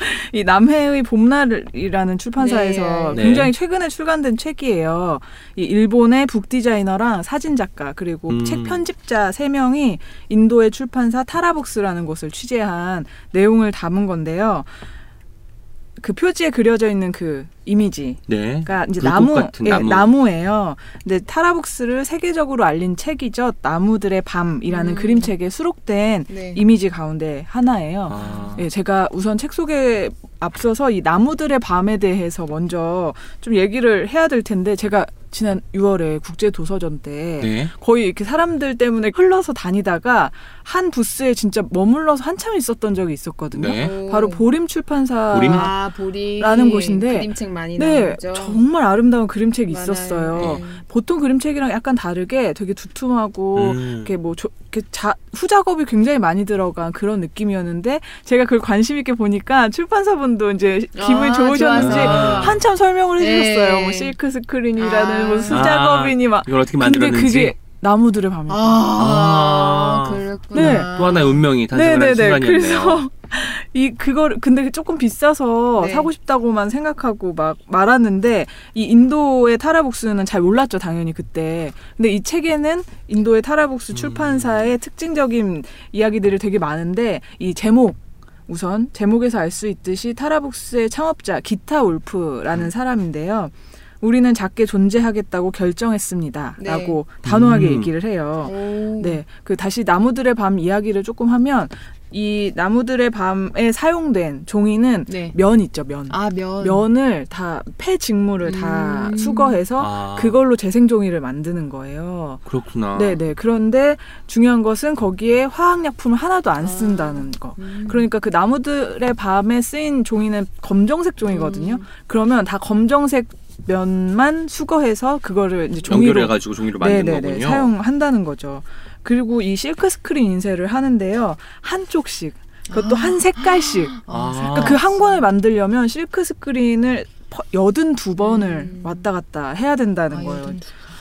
[laughs] 이 남해의 봄날이라는 출판사에서 네. 굉장히 최근에 출간된 책이에요. 이 일본의 북 디자이너랑 사진 작가 그리고 음. 책 편집자 세 명이 인도의 출판사 타라북스라는 곳을 취재한 내용을 담은 건데요. 그 표지에 그려져 있는 그 이미지 네. 그러니까 이제 나무, 같은 예, 나무. 나무 예요. 근데 타라북스를 세계적으로 알린 책이죠. 나무들의 밤이라는 음. 그림책에 수록된 네. 이미지 가운데 하나예요. 아, 예, 제가 우선 책 소개 앞서서 이 나무들의 밤에 대해서 먼저 좀 얘기를 해야 될 텐데 제가 지난 6월에 국제 도서전 때 네. 거의 이렇게 사람들 때문에 흘러서 다니다가 한 부스에 진짜 머물러서 한참 있었던 적이 있었거든요. 네. 오. 바로 보림 출판사 보림? 아 곳인데 그림책 많이 네, 나오죠. 정말 아름다운 그림책이 많아요. 있었어요. 네. 보통 그림책이랑 약간 다르게 되게 두툼하고 음. 이렇게 뭐 조, 이렇게 자, 후작업이 굉장히 많이 들어간 그런 느낌이었는데 제가 그걸 관심 있게 보니까 출판사분도 이제 기분이 아, 좋으셨는지 좋아서. 한참 설명을 네. 해주셨어요. 뭐 실크 스크린이라는 아. 뭐 수작업이니 막. 이걸 어떻게 근데 만들었는지 그게 나무들의 밤이다. 아, 아. 그랬구나. 네. 또 하나의 운명이 탄생하는 네네네. 순간이었네요. 그래서 [laughs] 이 그걸 근데 조금 비싸서 네. 사고 싶다고만 생각하고 막 말았는데 이 인도의 타라북스는 잘 몰랐죠 당연히 그때. 근데 이 책에는 인도의 타라북스 출판사의 특징적인 이야기들이 되게 많은데 이 제목 우선 제목에서 알 수 있듯이 타라북스의 창업자 기타 울프라는 사람인데요. 우리는 작게 존재하겠다고 결정했습니다. 네. 라고 단호하게 음. 얘기를 해요. 오. 네, 그 다시 나무들의 밤 이야기를 조금 하면 이 나무들의 밤에 사용된 종이는 네. 면 있죠, 면. 아 면. 면을 다 폐 직물을 다 음. 수거해서 아. 그걸로 재생 종이를 만드는 거예요. 그렇구나. 네, 네. 그런데 중요한 것은 거기에 화학약품을 하나도 안 쓴다는 거. 음. 그러니까 그 나무들의 밤에 쓰인 종이는 검정색 종이거든요. 음. 그러면 다 검정색 면만 수거해서 그거를 이제 종이로 연결해 가지고 종이로 만든 네네네, 거군요. 사용한다는 거죠. 그리고 이 실크 스크린 인쇄를 하는데요. 한쪽씩 그것도 한 색깔씩. 아. 그러니까 그 한 권을 만들려면 실크 스크린을 여든 두 번을 음. 왔다 갔다 해야 된다는 아, 거예요. 여든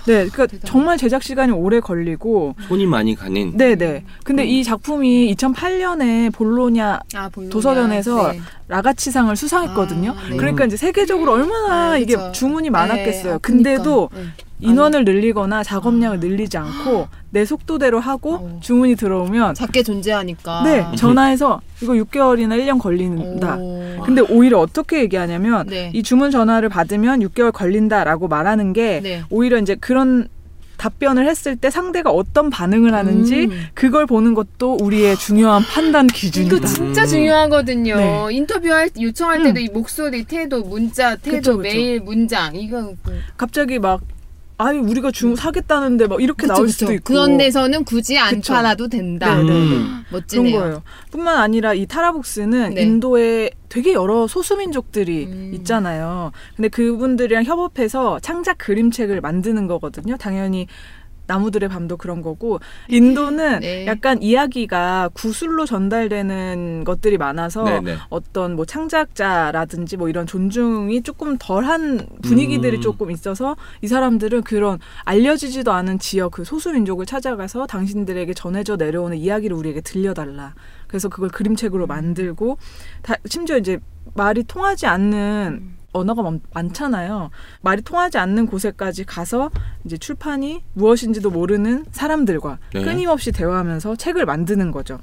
네, 그러니까 대단하다. 정말 제작 시간이 오래 걸리고, 손이 많이 가는. 네, 네. 근데 음. 이 작품이 2008년에 볼로냐 아, 볼로냐. 도서전에서 네. 라가치상을 수상했거든요. 아, 네. 그러니까 이제 세계적으로 얼마나 네, 이게 그쵸. 주문이 네, 많았겠어요. 아, 근데도 그러니까. 네. 인원을 늘리거나 작업량을 늘리지 않고 내 속도대로 하고 어. 주문이 들어오면 작게 존재하니까. 네 전화해서 이거 6개월이나 1년 걸린다. 오. 근데 오히려 어떻게 얘기하냐면 네. 이 주문 전화를 받으면 6개월 걸린다라고 말하는 게 네. 오히려 이제 그런 답변을 했을 때 상대가 어떤 반응을 하는지 음. 그걸 보는 것도 우리의 중요한 판단 기준이다. 이거 진짜 음. 중요하거든요. 네. 인터뷰할 때 요청할 음. 때도 이 목소리, 태도, 문자, 태도, 그쵸, 그쵸. 메일, 문장 이거 그- 갑자기 막 아니 우리가 주 사겠다는데 막 이렇게 그쵸, 나올 그쵸. 수도 있고 그런 데서는 굳이 안 그쵸. 팔아도 된다. 네, 네, 네. 음. 그런 멋지네요. 거예요. 뿐만 아니라 이 타라복스는 네. 인도에 되게 여러 소수민족들이 음. 있잖아요. 근데 그분들이랑 협업해서 창작 그림책을 만드는 거거든요. 당연히 나무들의 밤도 그런 거고 인도는 네. 약간 이야기가 구술로 전달되는 것들이 많아서 네네. 어떤 뭐 창작자라든지 뭐 이런 존중이 조금 덜한 분위기들이 음. 조금 있어서 이 사람들은 그런 알려지지도 않은 지역 그 소수 민족을 찾아가서 당신들에게 전해져 내려오는 이야기를 우리에게 들려달라. 그래서 그걸 그림책으로 만들고 다, 심지어 이제 말이 통하지 않는 언어가 많, 많잖아요. 말이 통하지 않는 곳에까지 가서 이제 출판이 무엇인지도 모르는 사람들과 네. 끊임없이 대화하면서 책을 만드는 거죠.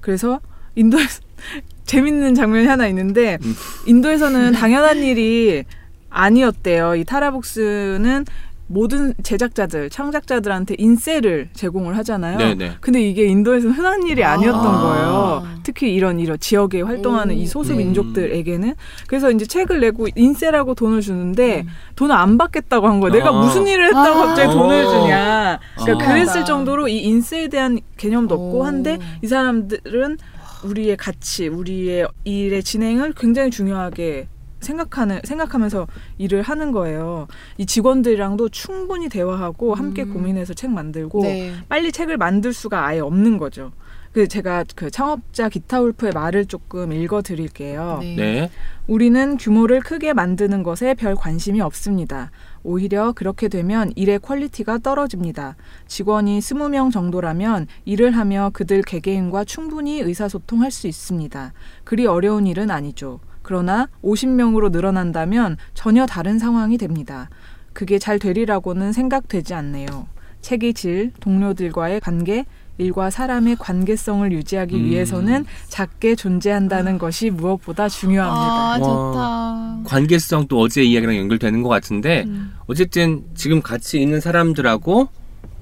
그래서 인도에서 [laughs] 재밌는 장면이 하나 있는데 음. 인도에서는 당연한 일이 아니었대요. 이 타라복스는 모든 제작자들, 창작자들한테 인세를 제공을 하잖아요. 네네. 근데 이게 인도에서는 흔한 일이 아니었던 아. 거예요. 특히 이런 이런 지역에 활동하는 오, 이 소수 네. 민족들에게는 그래서 이제 책을 내고 인세라고 돈을 주는데 음. 돈을 안 받겠다고 한 거예요. 내가 아. 무슨 일을 했다고 아. 갑자기 돈을 어. 주냐. 그러니까 아. 그랬을 정도로 이 인세에 대한 개념도 없고 오. 한데 이 사람들은 우리의 가치, 우리의 일의 진행을 굉장히 중요하게 생각하는 생각하면서 일을 하는 거예요. 이 직원들이랑도 충분히 대화하고 함께 음. 고민해서 책 만들고 네. 빨리 책을 만들 수가 아예 없는 거죠. 그 제가 그 창업자 기타 울프의 말을 조금 읽어 드릴게요. 네. 네. 우리는 규모를 크게 만드는 것에 별 관심이 없습니다. 오히려 그렇게 되면 일의 quality가 떨어집니다. 직원이 20명 정도라면 일을 하며 그들 개개인과 충분히 의사소통할 수 있습니다. 그리 어려운 일은 아니죠. 그러나 50명으로 늘어난다면 전혀 다른 상황이 됩니다. 그게 잘 되리라고는 생각되지 않네요. 책의 질, 동료들과의 관계, 일과 사람의 관계성을 유지하기 음. 위해서는 작게 존재한다는 것이 무엇보다 중요합니다. 아, 와. 좋다. 관계성 또 어제 이야기랑 연결되는 것 같은데 음. 어쨌든 지금 같이 있는 사람들하고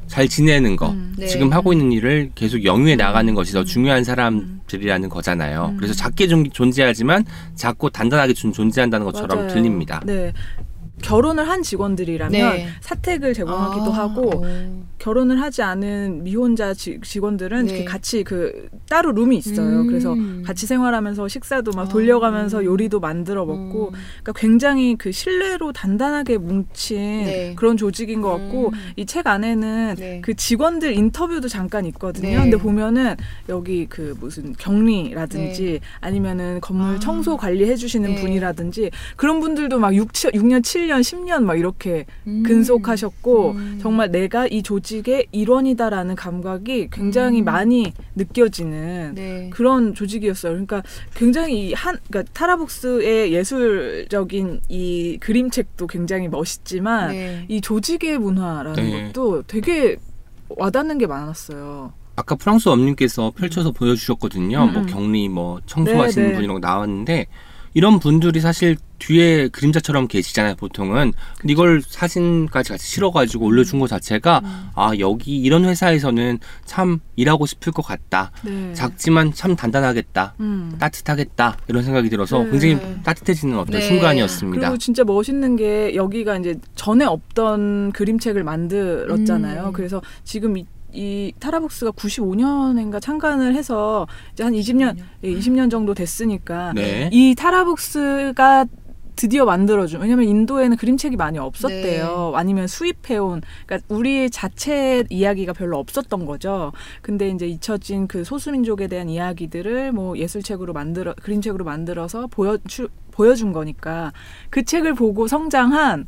잘 지내는 거 음. 네. 지금 하고 있는 일을 계속 영위해 나가는 것이 더 중요한 사람들이라는 거잖아요. 음. 그래서 작게 좀 존재하지만 작고 단단하게 좀 존재한다는 것처럼 맞아요. 들립니다. 네. 결혼을 한 직원들이라면 네. 사택을 제공하기도 아, 하고 오. 결혼을 하지 않은 미혼자 지- 직원들은 네. 이렇게 같이 그 따로 룸이 있어요. 음. 그래서 같이 생활하면서 식사도 막 아. 돌려가면서 요리도 만들어 먹고 음. 그러니까 굉장히 그 신뢰로 단단하게 뭉친 네. 그런 조직인 것 같고 음. 이책 안에는 네. 그 직원들 인터뷰도 잠깐 있거든요. 네. 근데 보면은 여기 그 무슨 격리라든지 아니면은 건물 아. 청소 관리해 주시는 네. 분이라든지 그런 분들도 막 6, 6년, 7 년, 10년 막 이렇게 음. 근속하셨고 음. 정말 내가 이 조직의 일원이다라는 감각이 굉장히 음. 많이 느껴지는 네. 그런 조직이었어요. 그러니까 굉장히 한 그러니까 타라복스의 예술적인 이 그림책도 굉장히 멋있지만 네. 이 조직의 문화라는 네. 것도 되게 와닿는 게 많았어요. 아까 프랑스 엄님께서 펼쳐서 보여주셨거든요. 음, 뭐 음. 격리, 뭐 청소하시는 네, 네. 분이라고 나왔는데 이런 분들이 사실 뒤에 그림자처럼 계시잖아요, 보통은. 근데 이걸 사진까지 같이 실어가지고 올려준 것 자체가 음. 아 여기 이런 회사에서는 참 일하고 싶을 것 같다. 네. 작지만 참 단단하겠다. 음. 따뜻하겠다 이런 생각이 들어서 네. 굉장히 따뜻해지는 어떤 네. 순간이었습니다. 그리고 진짜 멋있는 게 여기가 이제 전에 없던 그림책을 만들었잖아요. 음. 그래서 지금 이, 이 타라복스가 95년인가 창간을 해서 이제 한 20년, 예, 20년. 정도 됐으니까 네. 이 타라복스가 드디어 만들어준 왜냐면 인도에는 그림책이 많이 없었대요. 아니면 수입해온 그러니까 우리 자체 이야기가 별로 없었던 거죠. 근데 이제 잊혀진 그 소수민족에 대한 이야기들을 뭐 예술책으로 만들어 그림책으로 만들어서 보여 주, 보여준 거니까 그 책을 보고 성장한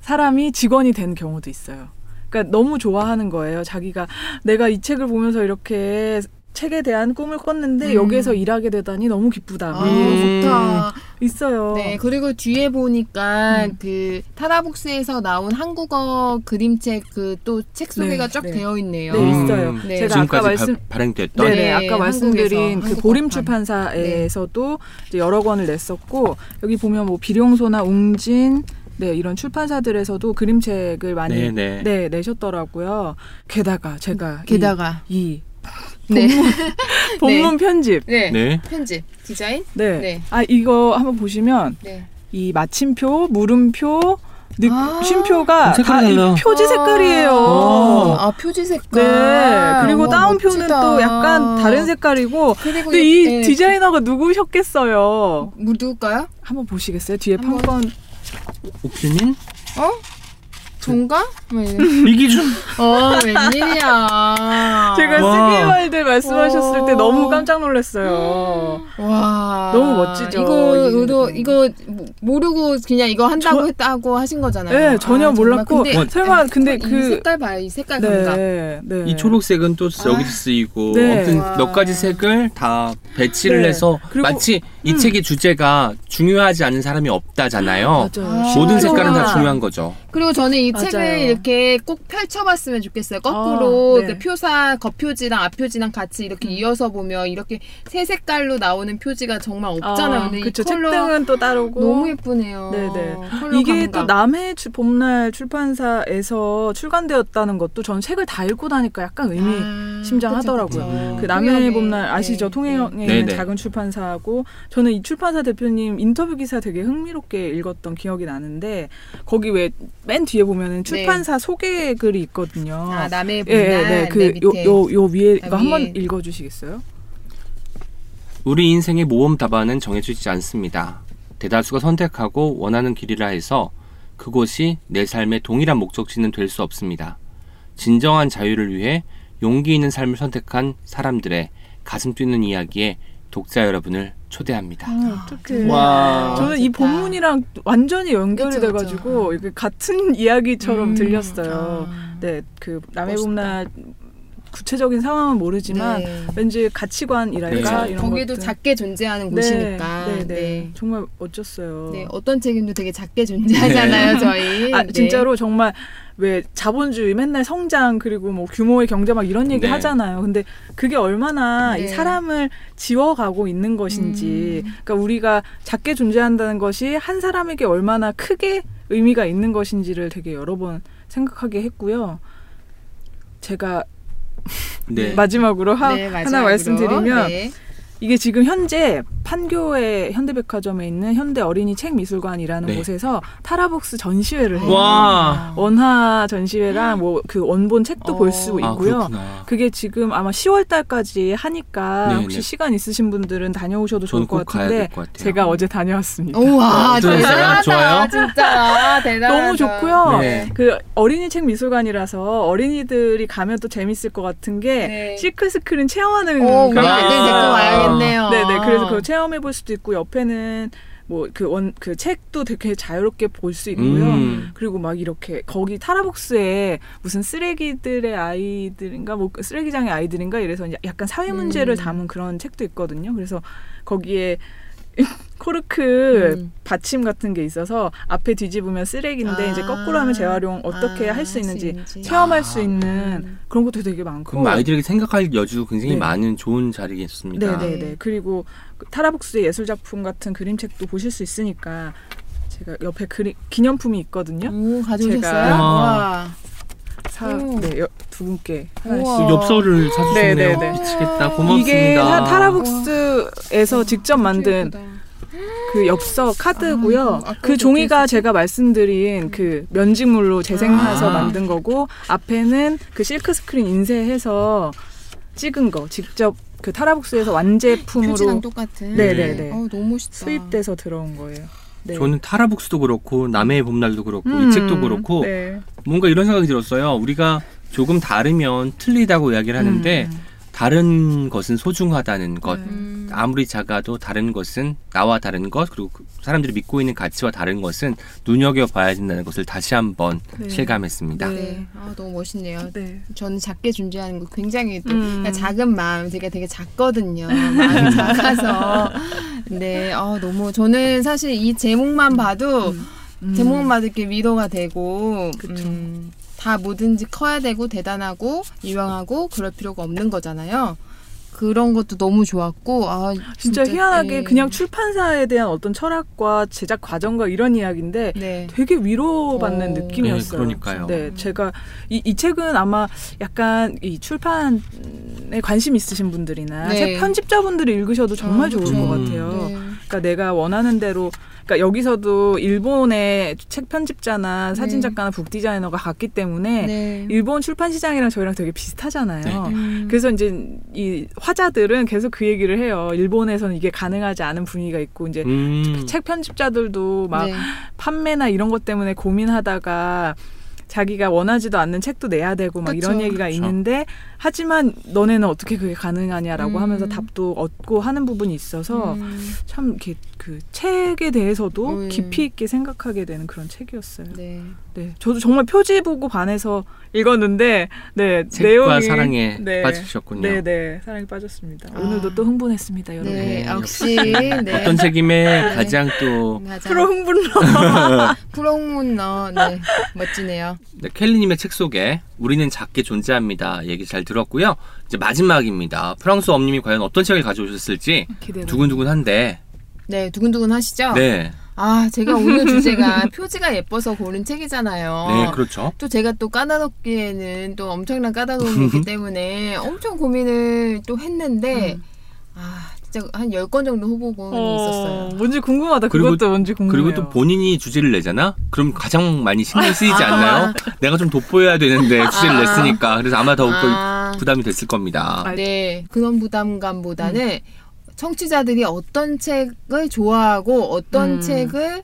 사람이 직원이 된 경우도 있어요 그러니까 너무 좋아하는 거예요. 자기가 내가 이 책을 보면서 이렇게 책에 대한 꿈을 꿨는데 음. 여기에서 일하게 되다니 너무 기쁘다. 아, 음. 좋다. 있어요. 네, 그리고 뒤에 보니까 음. 그 타라북스에서 나온 한국어 그림책 그 또 책 소개가 네, 쫙 네. 되어 있네요. 네, 있어요. 네. 제가 지금까지 아까 말씀 바, 발행됐던 네네, 네, 아까 말씀드린 한국에서, 그 보림. 출판사에서도 이제 여러 권을 냈었고 여기 보면 뭐 비룡소나 웅진 네 이런 출판사들에서도 그림책을 많이 네, 네, 네. 내셨더라고요. 게다가 제가 게다가 이, 이 [laughs] 네. 본문 편집 네. 네. 편집 디자인 네. 네. 아 이거 한번 보시면 네. 이 마침표, 물음표, 느, 아. 쉼표가 색깔이 다 이. 표지 색깔이에요. 어. 아 표지 색깔. 네. 그리고 와, 다운표는. 또 약간 다른 색깔이고. 그리고 근데 이 네. 디자이너가 누구셨겠어요? 뭐 누굴까요? 한번 보시겠어요? 뒤에 한번. 판권. 오필민? 어? 종가? 뭐 이래. 이기준? 어 웬일이야. 제가 말들 말씀하셨을 때 어. 너무 깜짝 놀랐어요. 와 너무 멋지죠, 이거 이- 이거 이거 모르고 그냥 이거 한다고 저- 했다고 하신 거잖아요. 네, 전혀 아. 몰랐고. 근데, 설마, 근데 이 그. 색깔 봐요, 이 색깔 감각. 네, 네. 이 초록색은 또 아. 여기서 쓰이고 네. 아무튼 와. 몇 가지 색을 다 배치를 네. 해서 그리고- 마치 이 음. 책의 주제가 중요하지 않은 사람이 없다잖아요. 맞아요. 아. 모든 아. 색깔은 다. 중요한 거죠. 그리고 저는 이 맞아요. 책을 이렇게 꼭 펼쳐봤으면 좋겠어요. 거꾸로 아, 네. 음. 그 표사 겉표지랑 앞표지랑 같이 이렇게 이어서 보면 이렇게 세 색깔로 나오는 표지가 정말 없잖아요. 근데 그쵸. 이 컬러 책등은 또 따르고. 너무 예쁘네요. 네네. 이게 감각. 또 남해 주- 봄날 출판사에서 출간되었다는 것도 전 책을 다 읽고 나니까 약간 의미 아, 심장하더라고요. 그쵸, 그쵸. 그 남해 통영에, 봄날 아시죠? 네, 통영에 네. 있는. 작은 출판사고 저는 이 출판사 대표님 인터뷰 기사 되게 흥미롭게 읽었던 기억이 나는데 거기 왜맨 뒤에 보면은 출판사 소개 글이 있거든요. 네. 아 남해 예, 봄날 예, 네. 네, 그 밑에. 요요요 위에 아, 이거 한번. 읽어 주시겠어요? 우리 인생의 모험 답안은 정해지지 않습니다. 대다수가 선택하고 원하는 길이라 해서 그곳이 내 삶의 동일한 목적지는 될 수 없습니다. 진정한 자유를 위해 용기 있는 삶을 선택한 사람들의 가슴 뛰는 이야기에 독자 여러분을 초대합니다. 아, 어떡해. 와. 저는 이. 본문이랑 완전히 연결이 그쵸, 돼가지고 이게 같은 [laughs] 이야기처럼 음, 들렸어요. 아. 네, 그 남해 멋있다. 봄날 구체적인 상황은 모르지만 네. 왠지 가치관이랄까 네. 이런 거기도 것들. 작게 존재하는 네, 곳이니까. 네, 네, 네. 정말 멋졌어요. 네, 어떤 책임도 되게 작게 존재하잖아요, 저희. 아 네. 진짜로 정말 왜 자본주의 맨날 성장 그리고 뭐 규모의 경제 막 이런 얘기 네. 하잖아요. 근데 그게 얼마나 네. 이 사람을 지워가고 있는 것인지, 음. 그러니까 우리가 작게 존재한다는 것이 한 사람에게 얼마나 크게 의미가 있는 것인지를 되게 여러 번 생각하게 했고요. 제가 네. 마지막으로 하, 네, 하나 마지막으로. 말씀드리면 네. 이게 지금 현재 판교의 현대백화점에 있는 현대 어린이 책 미술관이라는 네. 곳에서 타라북스 전시회를 해요. 와. 원화 전시회랑 뭐 그 원본 책도 어. 볼수 아, 있고요. 그렇구나. 그게 지금 아마 10월 달까지 하니까 네, 혹시 네. 시간 있으신 분들은 다녀오셔도 좋을 것 같은데 될 것. 제가 어제 다녀왔습니다. 우와, 어떠셨어요? 대단하다. 좋아요? 진짜 대단하다. 너무 좋고요. 네. 그 어린이 책 미술관이라서 어린이들이 가면 또 재밌을 것 같은 게 네. 실크 스크린 체험하는 오, 우리 그런 게 있어요. 와야겠네요. 네네. 그래서 그거 체험해 볼 수도 있고 옆에는 뭐그원그 책도 되게 자유롭게 볼 수 있고요. 음. 그리고 막 이렇게 거기 타라북스에 무슨 쓰레기들의 아이들인가 뭐 쓰레기장의 아이들인가 이래서 약간 사회 문제를 음. 담은 그런 책도 있거든요. 그래서 거기에 [laughs] 코르크 음. 받침 같은 게 있어서 앞에 뒤집으면 쓰레기인데 아. 이제 거꾸로 하면 재활용 어떻게 아, 할수 있는지 있는지. 체험할 수 아. 있는 그런 것도 되게 많고 그럼 아이들에게 생각할 여지 굉장히 네. 많은 좋은 자리겠습니다. 네네네. 네. 그리고 그 타라북스의 예술 작품 같은 그림책도 보실 수 있으니까 제가 옆에 그리, 기념품이 있거든요. 오, 가져오셨어요? 제가- 와. 사, 오. 네, 여- 두 분께 우와. 하나씩. 엽서를 사주셨네요. 네, 네, 네. 미치겠다. 고맙습니다. 이게 타- 타라북스에서 직접 만든 예쁘다. 그 엽서 카드고요. 아, 아까 그 종이가 제가 말씀드린 그 면직물로 재생해서 아. 만든 거고 앞에는 그 실크 스크린 인쇄해서 찍은 거 직접 그 타라복스에서 표지랑 완제품으로 똑같은. 네네네. 어, 너무 멋있다. 수입돼서 들어온 거예요. 네. 저는 타라북스도 그렇고 남해의 봄날도 그렇고 음, 이 책도 그렇고 네. 뭔가 이런 생각이 들었어요. 우리가 조금 다르면 틀리다고 이야기를 하는데 음. 다른 것은 소중하다는 것. 네. 음. 아무리 작아도 다른 것은 나와 다른 것 그리고 그 사람들이 믿고 있는 가치와 다른 것은 눈여겨 봐야 된다는 것을 다시 한번 네. 실감했습니다. 네. 네. 아, 너무 멋있네요. 네. 저는 작게 존재하는 거 굉장히 또 음. 그냥 작은 마음 제가 되게 작거든요. 마음이 [laughs] 작아서 네, 아, 너무 저는 사실 이 제목만 봐도 음. 제목만 봐도 이렇게 위로가 되고 그쵸. 음, 다 뭐든지 커야 되고 대단하고 유명하고 그럴 필요가 없는 거잖아요. 그런 것도 너무 좋았고 아 진짜, 희한하게 예. 그냥 출판사에 대한 어떤 철학과 제작 과정과 이런 이야기인데 네. 되게 위로받는 어. 느낌이었어요. 네, 그러니까요. 네, 제가 이, 이 책은 아마 약간 이 출판에 관심 있으신 분들이나 네. 책 편집자분들이 읽으셔도 정말 아, 좋을 그쵸. 것 같아요. 네. 그러니까 내가 원하는 대로 그러니까 여기서도 일본의 책 편집자나 사진 네. 작가나 북 디자이너가 갔기 때문에 네. 일본 출판 시장이랑 저희랑 되게 비슷하잖아요. 네. 음. 그래서 이제 이 화자들은 계속 그 얘기를 해요. 일본에서는 이게 가능하지 않은 분위기가 있고 이제 음, 책 편집자들도 막 네. 판매나 이런 것 때문에 고민하다가 자기가 원하지도 않는 책도 내야 되고 막 그쵸. 이런 얘기가 그쵸. 있는데 하지만 너네는 어떻게 그게 가능하냐라고 음. 하면서 답도 얻고 하는 부분이 있어서 음. 참 이렇게 그 책에 대해서도 음. 깊이 있게 생각하게 되는 그런 책이었어요. 네. 네. 저도 정말 표지 보고 반해서 읽었는데 네 책과 내용이 사랑에 네. 빠지셨군요. 네, 네. 사랑에 빠졌습니다. 아. 오늘도 또 흥분했습니다, 여러분. 네, 네, 역시 네. 어떤 책임에 네. 가장 또 가장 프로 흥분러. [laughs] 프로문너 네 멋지네요. 네, 켈리 님의 책 속에 우리는 작게 존재합니다. 얘기 잘 들 었고요. 이제 마지막입니다. 프랑스 엄님이 과연 어떤 책을 가져오셨을지 기대돼. 두근두근한데. 네 두근두근 하시죠? 네, 아 제가 오늘 주제가 [laughs] 표지가 예뻐서 고른 책이잖아요. 네 그렇죠. 또 제가 또 까다롭기에는 또 엄청난 까다로움이 있기 [laughs] 때문에 엄청 고민을 또 했는데 음. 아 진짜 한 10건 정도 후보군이 어, 있었어요. 뭔지 궁금하다. 그리고- 그것도 뭔지 궁금해요. 그리고 또 본인이 주제를 내잖아? 그럼 가장 많이 신경 쓰이지 아. 않나요? 내가 좀 돋보여야 되는데 주제를 아. 냈으니까. 그래서 아마 더욱 아, 부담이 됐을 겁니다. 아, 네 그런 부담감보다는 청취자들이 어떤 책을 좋아하고 어떤 음. 책을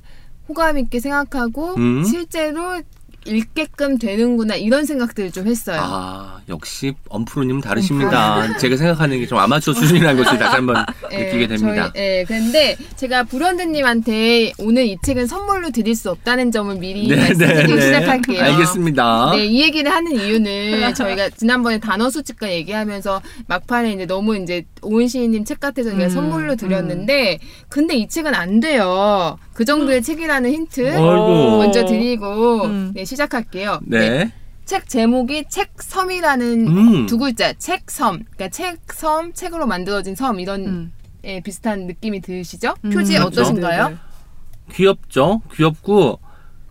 호감 있게 생각하고 음. 실제로 읽게끔 되는구나 이런 생각들을 좀 했어요. 아, 역시 엄프로님은 다르십니다. 제가 생각하는 게 좀 아마추어 수준이라는 것을 다시 한번 [laughs] 느끼게 됩니다. 저희, 예, 근데 제가 브런드님한테 오늘 이 책은 선물로 드릴 수 없다는 점을 미리 말씀드리고 시작할게요. 네, 알겠습니다. 네, 이 얘기를 하는 이유는 저희가 지난번에 단어 수집과 얘기하면서 막판에 이제 너무 이제 오은 시인님 책 같아서 제가 음, 선물로 드렸는데 근데 이 책은 안 돼요. 그 정도의 책이라는 힌트 어이구. 먼저 드리고 음. 네, 시작할게요. 네. 책 제목이 책섬이라는 음. 두 글자 책섬 그러니까 책섬 책으로 만들어진 섬 이런 음. 예, 비슷한 느낌이 드시죠? 음, 표지 그렇죠. 어떠신가요? 네, 네. 귀엽죠? 귀엽고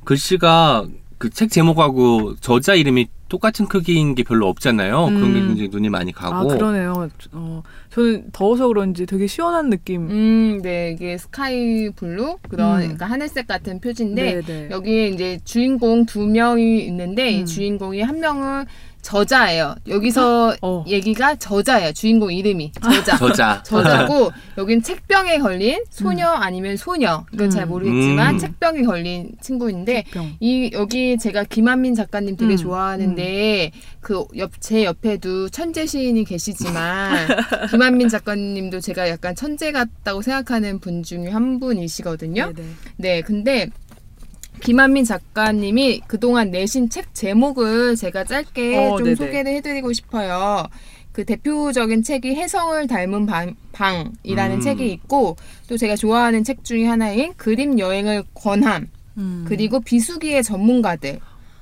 글씨가 그 책 제목하고 저자 이름이 똑같은 크기인 게 별로 없잖아요. 그런 게 음. 굉장히 눈이 많이 아 가고. 그러네요. 어, 저는 더워서 그런지 되게 시원한 느낌. 음, 네, 이게 sky blue 그런 음. 그러니까 하늘색 같은 표지인데 네, 네. 여기에 이제 주인공 두 명이 있는데 이 음. 주인공이 한 명은 저자예요. 여기서 어. 얘기가 저자예요. 주인공 이름이 저자. [laughs] 저자. 저자고 여긴 책병에 걸린 소녀 아니면 소녀 이건 잘 음. 모르겠지만 음. 책병에 걸린 친구인데 병. 이 여기 제가 김한민 작가님 되게 음, 좋아하는데 그 옆 제 옆에도 천재 시인이 계시지만 [laughs] 김한민 작가님도 제가 약간 천재 같다고 생각하는 분 중에 한 분이시거든요. 네, 네. 네, 근데 김한민 작가님이 그동안 내신 책 제목을 제가 짧게 어, 좀 네네. 소개를 해드리고 싶어요. 그 대표적인 책이 해성을 닮은 방, 방이라는 음. 책이 있고 또 제가 좋아하는 책 중에 하나인 그림 여행을 권함 음. 그리고 비수기의 전문가들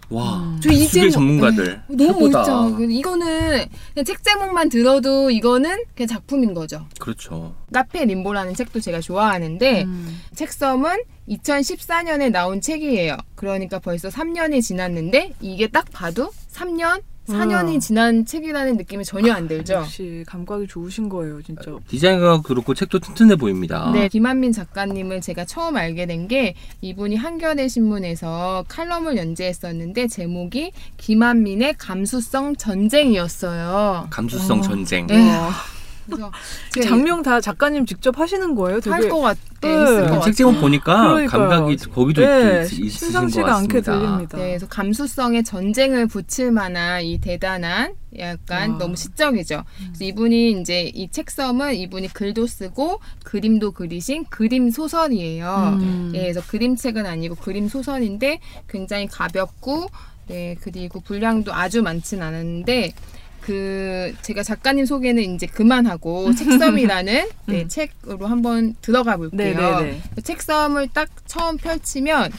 와. 음. 저이 수계 제목- 전문가들. 네, [laughs] 너무 최고다. 멋있죠. 이거는 그냥 책 제목만 들어도 이거는 그냥 작품인 거죠. 그렇죠. 카페 림보라는 책도 제가 좋아하는데 음. 책섬은 2014년에 나온 책이에요. 그러니까 벌써 3년이 지났는데 이게 딱 봐도 3년, 4년이 음. 지난 책이라는 느낌이 전혀 안 들죠. 역시 감각이 좋으신 거예요, 진짜. 디자인가 그렇고 책도 튼튼해 보입니다. 네, 김한민 작가님을 제가 처음 알게 된 게 이분이 한겨레 신문에서 칼럼을 연재했었는데 제목이 김한민의 감수성 전쟁이었어요. 감수성 어. 전쟁. 네. 그래서 제가 장명 다 작가님 직접 하시는 거예요? 되게 할것 같, 네, 네. 있을 것책 같아요. 제목 보니까 그러니까요. 감각이 거기도 네, 있, 있으신 것 심상치가 않게 같습니다. 들립니다. 네, 그래서 감수성의 전쟁을 붙일 만한 이 대단한 약간 와. 너무 시적이죠. 그래서 이분이 이제 이 책섬은 이분이 글도 쓰고 그림도 그리신 그림 소설이에요. 음. 예, 그래서 그림책은 아니고 그림 소설인데 굉장히 가볍고 네 그리고 분량도 아주 많진 않은데 그 제가 작가님 소개는 이제 그만하고 [laughs] 책섬이라는 네, 음. 책으로 한번 들어가 볼게요. 네네네. 그 책섬을 딱 처음 펼치면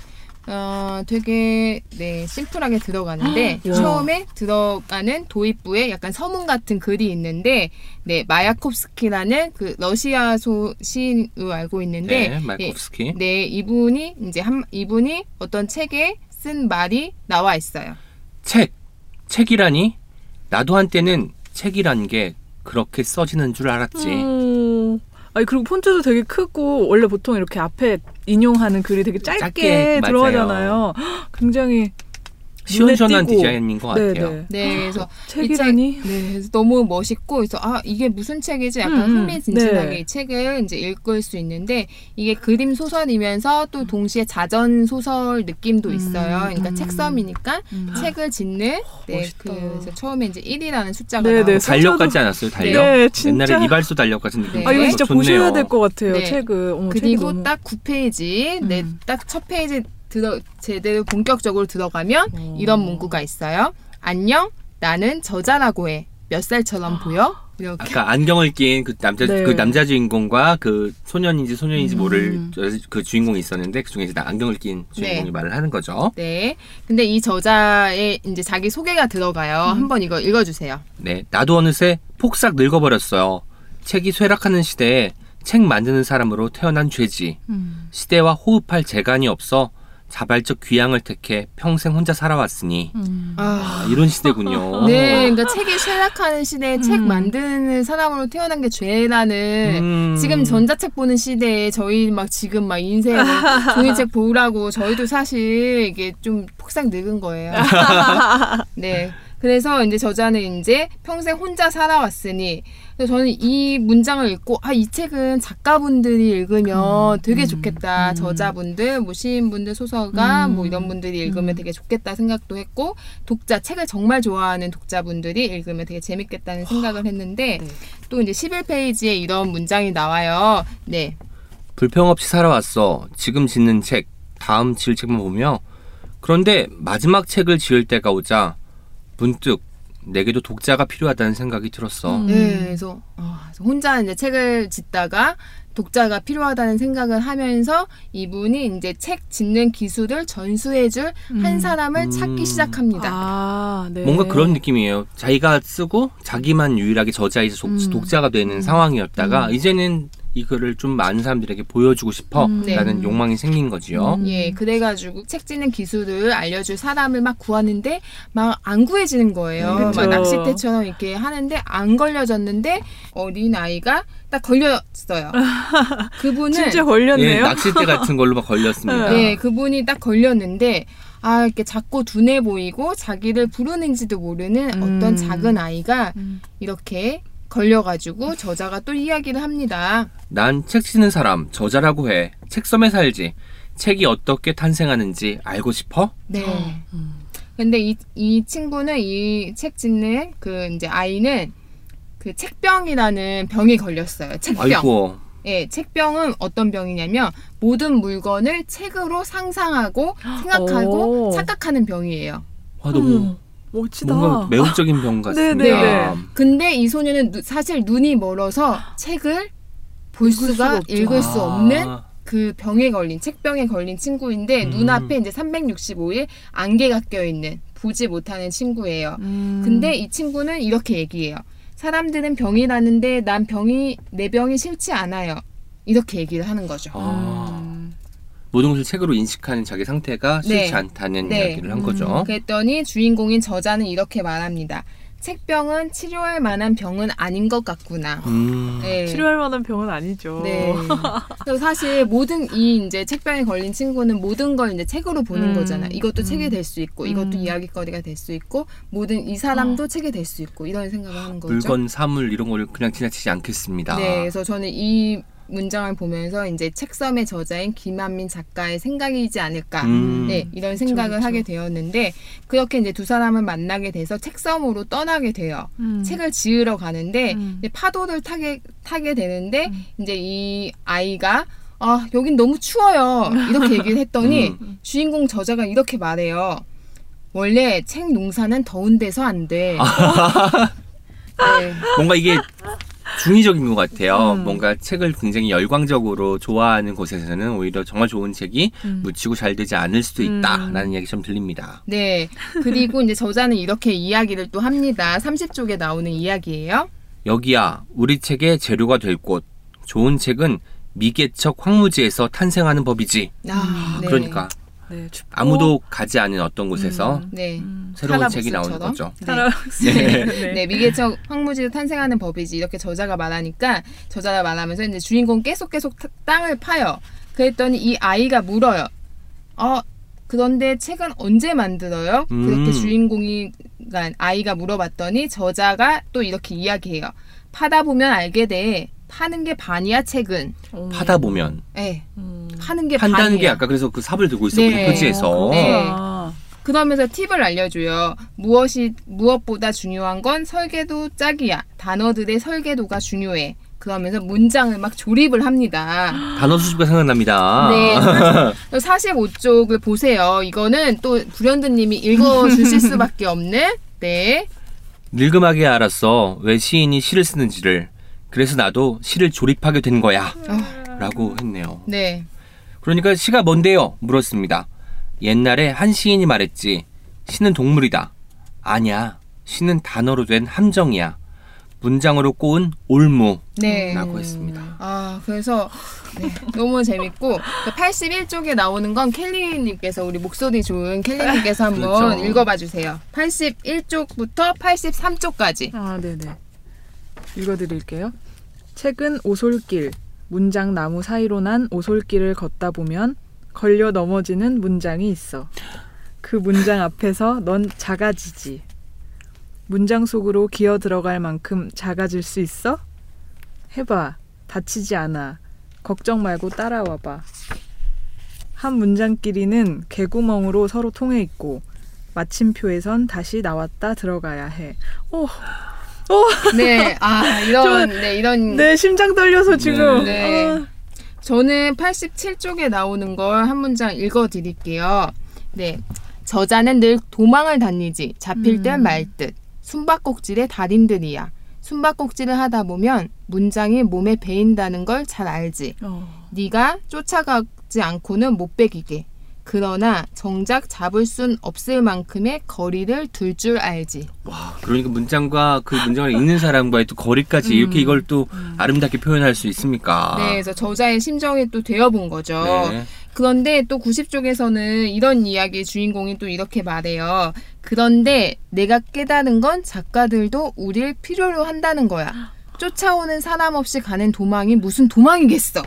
어 되게 네 심플하게 들어가는데 [gasps] 와. 처음에 들어가는 도입부에 약간 서문 같은 글이 있는데 네 마야콥스키라는 그 러시아 소 시인으로 알고 있는데 네, 예, 말코프스키. 네, 이분이 이제 한 이분이 어떤 책에 쓴 말이 나와 있어요. 책. 책이라니? 나도 한때는 책이란 게 그렇게 써지는 줄 알았지. 음. 아니 그리고 폰트도 되게 크고 원래 보통 이렇게 앞에 인용하는 글이 되게 짧게, 짧게. 들어가잖아요. [gasps] 굉장히 시원시원한. 디자인인 것 같아요. 네네. 네, 그래서 책이라니. 네, 그래서 너무 멋있고 그래서 아 이게 무슨 책이지? 약간 음, 음. 흥미진진하게 네. 이 책을 이제 읽을 수 있는데 이게 그림 소설이면서 또 동시에 자전 소설 느낌도 있어요. 그러니까 음. 책섬이니까 음. 책을 짓는 네, 멋있다. 그래서 처음에 이제 1이라는 숫자가 네, 나오고 네. 달력 같지 않았어요? 달력? 네, 진짜. 옛날에 이발소 달력 같은 느낌. 네. 아 이거 진짜 좋네요. 보셔야 될 것 같아요. 네. 책을. 책이 그리고 너무- 딱 9페이지, 음. 네, 딱 첫 페이지 들어 제대로 본격적으로 들어가면 어. 이런 문구가 있어요. 안녕, 나는 저자라고 해. 몇 살처럼 보여? 이렇게. 아까 안경을 낀 그 남자 네. 그 남자 주인공과 그 소년인지 소년인지 음. 모를 저- 그 주인공이 있었는데 그 중에 이제 안경을 낀 주인공이 네. 말을 하는 거죠. 네. 근데 이 저자의 이제 자기 소개가 들어가요. 음. 한번 이거 읽어주세요. 네, 나도 어느새 폭삭 늙어버렸어요. 책이 쇠락하는 시대에 책 만드는 사람으로 태어난 죄지. 음. 시대와 호흡할 재간이 없어 자발적 귀향을 택해 평생 혼자 살아왔으니 음. 아. 아, 이런 시대군요. [laughs] 네, 그러니까 책이 쇠락하는 시대에 책 음. 만드는 사람으로 태어난 게 죄라는 음. 지금 전자책 보는 시대에 저희 막 지금 막 인생 [laughs] 종이책 보라고 저희도 사실 이게 좀 폭삭 늙은 거예요. [laughs] 네. 그래서 이제 저자는 이제 평생 혼자 살아왔으니 그래서 저는 이 문장을 읽고 아 이 책은 작가분들이 읽으면 음, 되게 음, 좋겠다 음. 저자분들 뭐 시인분들 소설가 음, 뭐 이런 분들이 읽으면 음. 되게 좋겠다 생각도 했고 독자 책을 정말 좋아하는 독자분들이 읽으면 되게 재밌겠다는 생각을 했는데 네. 또 이제 11페이지에 이런 문장이 나와요. 네. 불평 없이 살아왔어. 지금 짓는 책, 다음 지을 책만 보며 그런데 마지막 책을 지을 때가 오자 문득 내게도 독자가 필요하다는 생각이 들었어. 음. 네, 그래서, 아, 혼자 이제 책을 짓다가 독자가 필요하다는 생각을 하면서 이분이 이제 책 짓는 기술을 전수해줄 한 음. 사람을 음. 찾기 시작합니다. 아, 네. 뭔가 그런 느낌이에요. 자기가 쓰고 자기만 유일하게 저자이자 독- 음. 독자가 되는 상황이었다가 음. 이제는 이 글을 좀 많은 사람들에게 보여주고 싶어라는 음. 욕망이 생긴 거지요. 음. 예, 그래가지고 책 짓는 기술을 알려줄 사람을 막 구하는데 막 안 구해지는 거예요. 음, 그쵸. 막 낚싯대처럼 이렇게 하는데 안 걸려졌는데 어린 아이가 딱 걸렸어요. [laughs] 그분은 진짜 예, 걸렸네요. 낚싯대 같은 걸로 막 걸렸습니다. 네, 그분이 딱 걸렸는데 아 이렇게 작고 둔해 보이고 자기를 부르는지도 모르는 음. 어떤 작은 아이가 음. 이렇게 걸려가지고 저자가 또 이야기를 합니다. 난 책 쓰는 사람 저자라고 해. 책섬에 살지. 책이 어떻게 탄생하는지 알고 싶어? 네. 음. 근데 이, 이 친구는 이 책 짓는 그 이제 아이는 그 책병이라는 병이 걸렸어요. 책병. 아이고. 예, 책병은 어떤 병이냐면 모든 물건을 책으로 상상하고 생각하고 오. 착각하는 병이에요. 와 너무 어머, 멋지다. 뭔가 매혹적인 병 [laughs] 같습니다. 네네네. 근데 이 소녀는 누- 사실 눈이 멀어서 책을 볼 읽을 수가 수가 없죠. 읽을 수 아. 없는 그 병에 걸린 책병에 걸린 친구인데 음. 눈앞에 이제 365일 안개가 껴 있는 보지 못하는 친구예요. 음. 근데 이 친구는 이렇게 얘기해요. 사람들은 병이라는데 난 병이 내 병이 싫지 않아요. 이렇게 얘기를 하는 거죠. 아. 음. 모든 것을 책으로 인식하는 자기 상태가 싫지 네. 않다는 네. 이야기를 한 음. 거죠. 그랬더니 주인공인 저자는 이렇게 말합니다. 책병은 치료할 만한 병은 아닌 것 같구나. 음. 네. 치료할 만한 병은 아니죠. 네. 그래서 사실 모든 이 이제 책병에 걸린 친구는 모든 걸 이제 책으로 보는 음. 거잖아요. 이것도 음. 책이 될 수 있고, 이것도 음. 이야기거리가 될 수 있고, 모든 이 사람도 책이 될 수 있고 이런 생각을 하는 거죠. 물건, 사물 이런 거를 그냥 지나치지 않겠습니다. 네, 그래서 저는 이 문장을 보면서 이제 책섬의 저자인 김한민 작가의 생각이지 않을까. 음. 네, 이런 생각을 그쵸. 하게 되었는데 그렇게 이제 두 사람을 만나게 돼서 책섬으로 떠나게 돼요. 음. 책을 지으러 가는데 음. 이제 파도를 타게 타게 되는데 이제 이 아이가 아 여긴 너무 추워요 이렇게 얘기를 했더니 [laughs] 음. 주인공 저자가 이렇게 말해요. 원래 책 농사는 더운 데서 안 돼. [laughs] 네. 뭔가 이게 중의적인 것 같아요. 음. 뭔가 책을 굉장히 열광적으로 좋아하는 곳에서는 오히려 정말 좋은 책이 음. 묻히고 잘 되지 않을 수도 있다라는 음. 이야기 좀 들립니다. 네. 그리고 이제 저자는 이렇게 이야기를 또 합니다. 30쪽에 나오는 이야기예요. 여기야 우리 책의 재료가 될 곳. 좋은 책은 미개척 황무지에서 탄생하는 법이지. 아, 네. 그러니까 네, 춥고. 아무도 가지 않은 어떤 곳에서 음. 네. 음. 새로운 책이. 나오는 거죠. 네. 타라박스. 네. [laughs] 네. 네, 미개척 황무지에서 탄생하는 법이지 이렇게 저자가 말하니까 저자가 말하면서 이제 주인공 계속 계속 타- 땅을 파요. 그랬더니 이 아이가 물어요. 어 그런데 책은 언제 만들어요? 음. 그렇게 주인공이 그러니까 아이가 물어봤더니 저자가 또 이렇게 이야기해요. 파다 보면 알게 돼. 파는 게 반이야 책은. 어. 파다 보면 예, 음. 파는 게 판다는 반이야. 게 아까 그래서 그 삽을 들고 있었거든요 네. 표지에서. 네. 아. 그러면서 팁을 알려줘요. 무엇이 무엇보다 중요한 건 설계도 짝이야. 단어들의 설계도가 중요해. 그러면서 문장을 막 조립을 합니다. 단어 수집가 생각납니다. 네. [laughs] 45쪽을 보세요. 이거는 또 불현듯님이 읽어주실 [laughs] 수밖에 없는 네. 늙음하게 알았어 왜 시인이 시를 쓰는지를. 그래서 나도 시를 조립하게 된 거야. 라고 했네요. 네. 그러니까 시가 뭔데요? 물었습니다. 옛날에 한 시인이 말했지. 시는 동물이다. 아니야. 시는 단어로 된 함정이야. 문장으로 꼬은 올무라고 네. 했습니다. 아, 그래서 네, 너무 재밌고 81쪽에 나오는 건 켈리님께서 우리 목소리 좋은 켈리님께서 [laughs] 한번 그렇죠. 읽어봐 주세요. 81쪽부터 83쪽까지. 아, 네네. 읽어드릴게요. 책은 오솔길, 문장 나무 사이로 난 오솔길을 걷다 보면 걸려 넘어지는 문장이 있어. 그 문장 앞에서 넌 작아지지. 문장 속으로 기어 들어갈 만큼 작아질 수 있어? 해봐. 다치지 않아. 걱정 말고 따라와봐. 한 문장끼리는 개구멍으로 서로 통해 있고 마침표에선 다시 나왔다 들어가야 해. 오, 네, 아 이런 네 이런 내 심장 떨려서 지금. 네. 아, 저는 87쪽에 나오는 걸 한 문장 읽어 드릴게요. 네. 저자는 늘 도망을 다니지. 잡힐 듯 음. 말 듯. 숨바꼭질의 달인들이야. 숨바꼭질을 하다 보면 문장이 몸에 배인다는 걸 잘 알지. 어. 네가 쫓아가지 않고는 못 베기게. 그러나 정작 잡을 순 없을 만큼의 거리를 둘 줄 알지. 와, 그러니까 문장과 그 문장을 읽는 사람과의 또 거리까지 이렇게 이걸 또 아름답게 표현할 수 있습니까? 네, 그래서 저자의 심정이 또 되어본 거죠. 네. 그런데 또 90쪽에서는 이런 이야기 주인공이 또 이렇게 말해요. 그런데 내가 깨달은 건 작가들도 우릴 필요로 한다는 거야. 쫓아오는 사람 없이 가는 도망이 무슨 도망이겠어.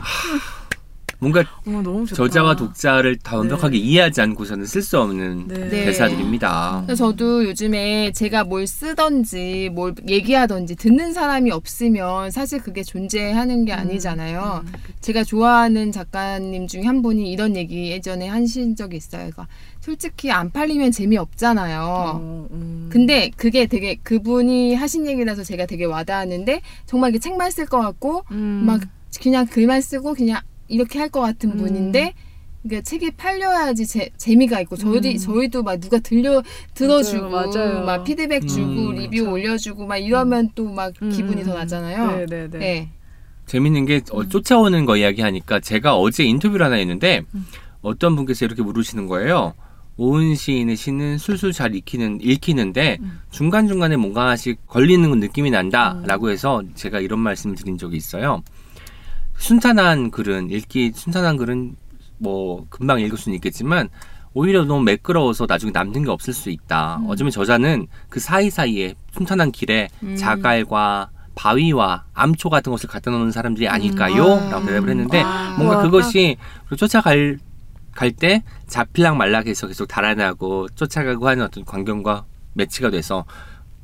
뭔가 어머, 너무 좋다. 저자와 독자를 다 완벽하게 이해하지 않고서는 쓸 수 없는 네. 네. 대사들입니다. 그래서 저도 요즘에 제가 뭘 쓰던지 뭘 얘기하던지 듣는 사람이 없으면 사실 그게 존재하는 게 아니잖아요. 제가 좋아하는 작가님 중에 한 분이 이런 얘기 예전에 하신 적이 있어요. 그러니까 솔직히 안 팔리면 재미없잖아요. 어, 음. 근데 그게 되게 그분이 하신 얘기라서 제가 되게 와닿았는데 정말 이게 책만 쓸 것 같고 음. 막 그냥 글만 쓰고 그냥 이렇게 할 것 같은 음. 분인데 그러니까 책이 팔려야지 제, 재미가 있고 저희 음. 저희도 막 누가 들려 들어주고 맞아요, 맞아요. 막 피드백 주고 음. 리뷰 올려주고 막 이러면 또막 음, 기분이 음, 더 음. 나잖아요. 네, 네, 네. 네. 재밌는 게 어, 쫓아오는 거 이야기하니까 제가 어제 인터뷰를 하나 했는데 어떤 분께서 이렇게 물으시는 거예요. 오은 시인의 시는 술술 잘 읽히는, 읽히는데 중간 중간에 뭔가 하나씩 걸리는 느낌이 난다 라고 해서 제가 이런 말씀을 드린 적이 있어요. 순탄한 글은 읽기 순탄한 글은 뭐 금방 읽을 수는 있겠지만 오히려 너무 매끄러워서 나중에 남는 게 없을 수 있다. 어쩌면 저자는 그 사이사이에 순탄한 길에 음. 자갈과 바위와 암초 같은 것을 갖다 놓는 사람들이 아닐까요? 아. 라고 대답을 했는데 아. 뭔가 와, 그것이 쫓아갈 갈때 잡힐락 말락해서 계속 달아나고 쫓아가고 하는 어떤 광경과 매치가 돼서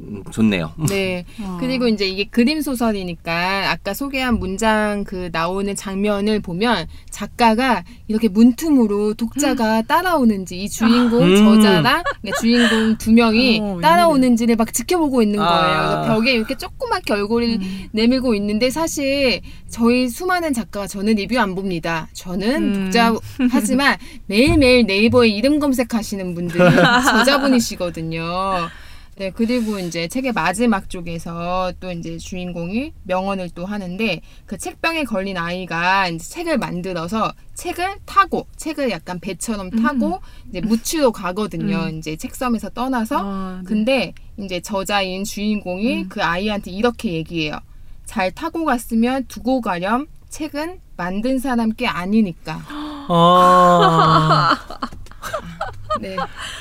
음, 좋네요. 네. 어. [laughs] 그리고 이제 이게 그림 소설이니까 아까 소개한 문장 그 나오는 장면을 보면 작가가 이렇게 문틈으로 독자가 따라오는지 이 주인공 음. 저자랑 그러니까 주인공 두 명이 어, 따라오는지를 막 지켜보고 있는 거예요. 아. 그래서 벽에 이렇게 조그맣게 얼굴을 음. 내밀고 있는데 사실 저희 수많은 작가가 저는 리뷰 안 봅니다. 저는 음. 독자 하지만 매일매일 네이버에 이름 검색하시는 분들이 [laughs] 저자분이시거든요. 네, 그리고 이제 책의 마지막 쪽에서 또 이제 주인공이 명언을 또 하는데 그 책병에 걸린 아이가 이제 책을 만들어서 책을 타고 책을 약간 배처럼 타고 이제 무치로 가거든요. 음. 이제 책섬에서 떠나서 아, 네. 근데 이제 저자인 주인공이 음. 그 아이한테 이렇게 얘기해요. 잘 타고 갔으면 두고 가렴. 책은 만든 사람 게 아니니까. 아, [laughs] 네.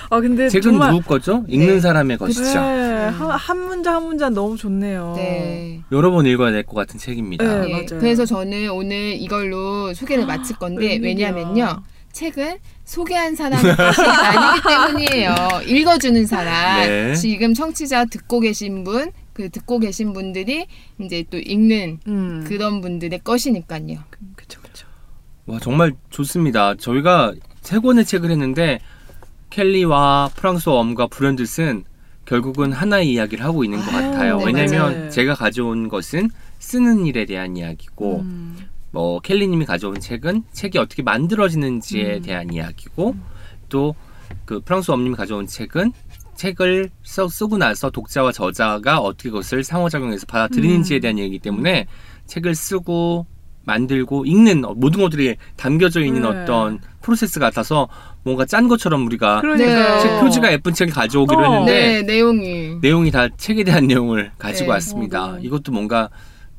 아 근데 책은 정말 누구 거죠? 읽는 네. 사람의 것이죠. 네, 음. 한, 한 문장 한 문장 너무 좋네요. 네. 여러 번 읽어야 될 것 같은 책입니다. 네. 예, 맞아요. 그래서 저는 오늘 이걸로 소개를 마칠 건데 웬일이야. 왜냐면요. 책은 소개한 사람의 [laughs] 것이 아니기 때문이에요. 읽어주는 사람. 네. 지금 청취자 듣고 계신 분, 그 듣고 계신 분들이 이제 또 읽는 음. 그런 분들의 것이니까요. 그쵸 그쵸. 와 정말 좋습니다. 저희가 세 권의 책을 했는데 켈리와 프랑스어 엄과 브랜드슨 결국은 하나의 이야기를 하고 있는 것 아유, 같아요. 네, 왜냐하면 맞아요. 제가 가져온 것은 쓰는 일에 대한 이야기고 음. 뭐 켈리님이 가져온 책은 책이 어떻게 만들어지는지에 음. 대한 이야기고 또그 프랑스 엄님이 가져온 책은 책을 써, 쓰고 나서 독자와 저자가 어떻게 그것을 상호작용해서 받아들이는지에 음. 대한 얘기이기 때문에 책을 쓰고 만들고 읽는 어, 모든 것들이 담겨져 있는 네. 어떤 프로세스 같아서 뭔가 짠 것처럼 우리가 그러니까 네. 책 표지가 예쁜 책을 가져오기로 어. 했는데 네, 내용이. 내용이 다 책에 대한 내용을 가지고 네. 왔습니다. 어, 네. 이것도 뭔가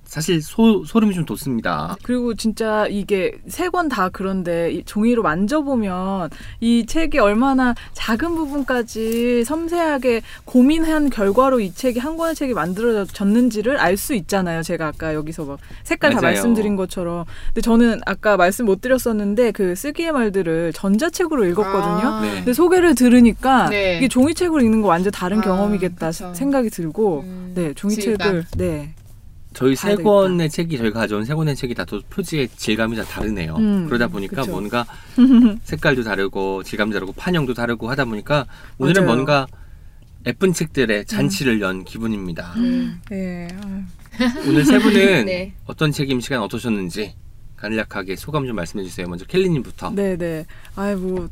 사실 소, 소름이 좀 돋습니다. 그리고 진짜 이게 세 권 다 그런데 이 종이로 만져보면 이 책이 얼마나 작은 부분까지 섬세하게 고민한 결과로 이 책이 한 권의 책이 만들어졌는지를 알 수 있잖아요. 제가 아까 여기서 막 색깔 다 맞아요. 말씀드린 것처럼. 근데 저는 아까 말씀 못 드렸었는데 그 쓰기의 말들을 전자책으로 읽었거든요. 아. 네. 근데 소개를 들으니까 네. 이게 종이책으로 읽는 거 완전 다른 아, 경험이겠다 그쵸. 생각이 들고 음, 네 종이책을 네 저희 세 되겠다. 권의 책이 저희가 가져온 세 권의 책이 다 또 표지의 질감이 다 다르네요. 음, 그러다 보니까 그쵸. 뭔가 [laughs] 색깔도 다르고 질감도 다르고 판형도 다르고 하다 보니까 오늘은 맞아요. 뭔가 예쁜 책들의 잔치를 연 기분입니다. 음. 네. 아유. 오늘 세 분은 [laughs] 네. 어떤 책임 시간 어떠셨는지 간략하게 소감 좀 말씀해 주세요. 먼저 켈리님부터. 네네. 아이 뭐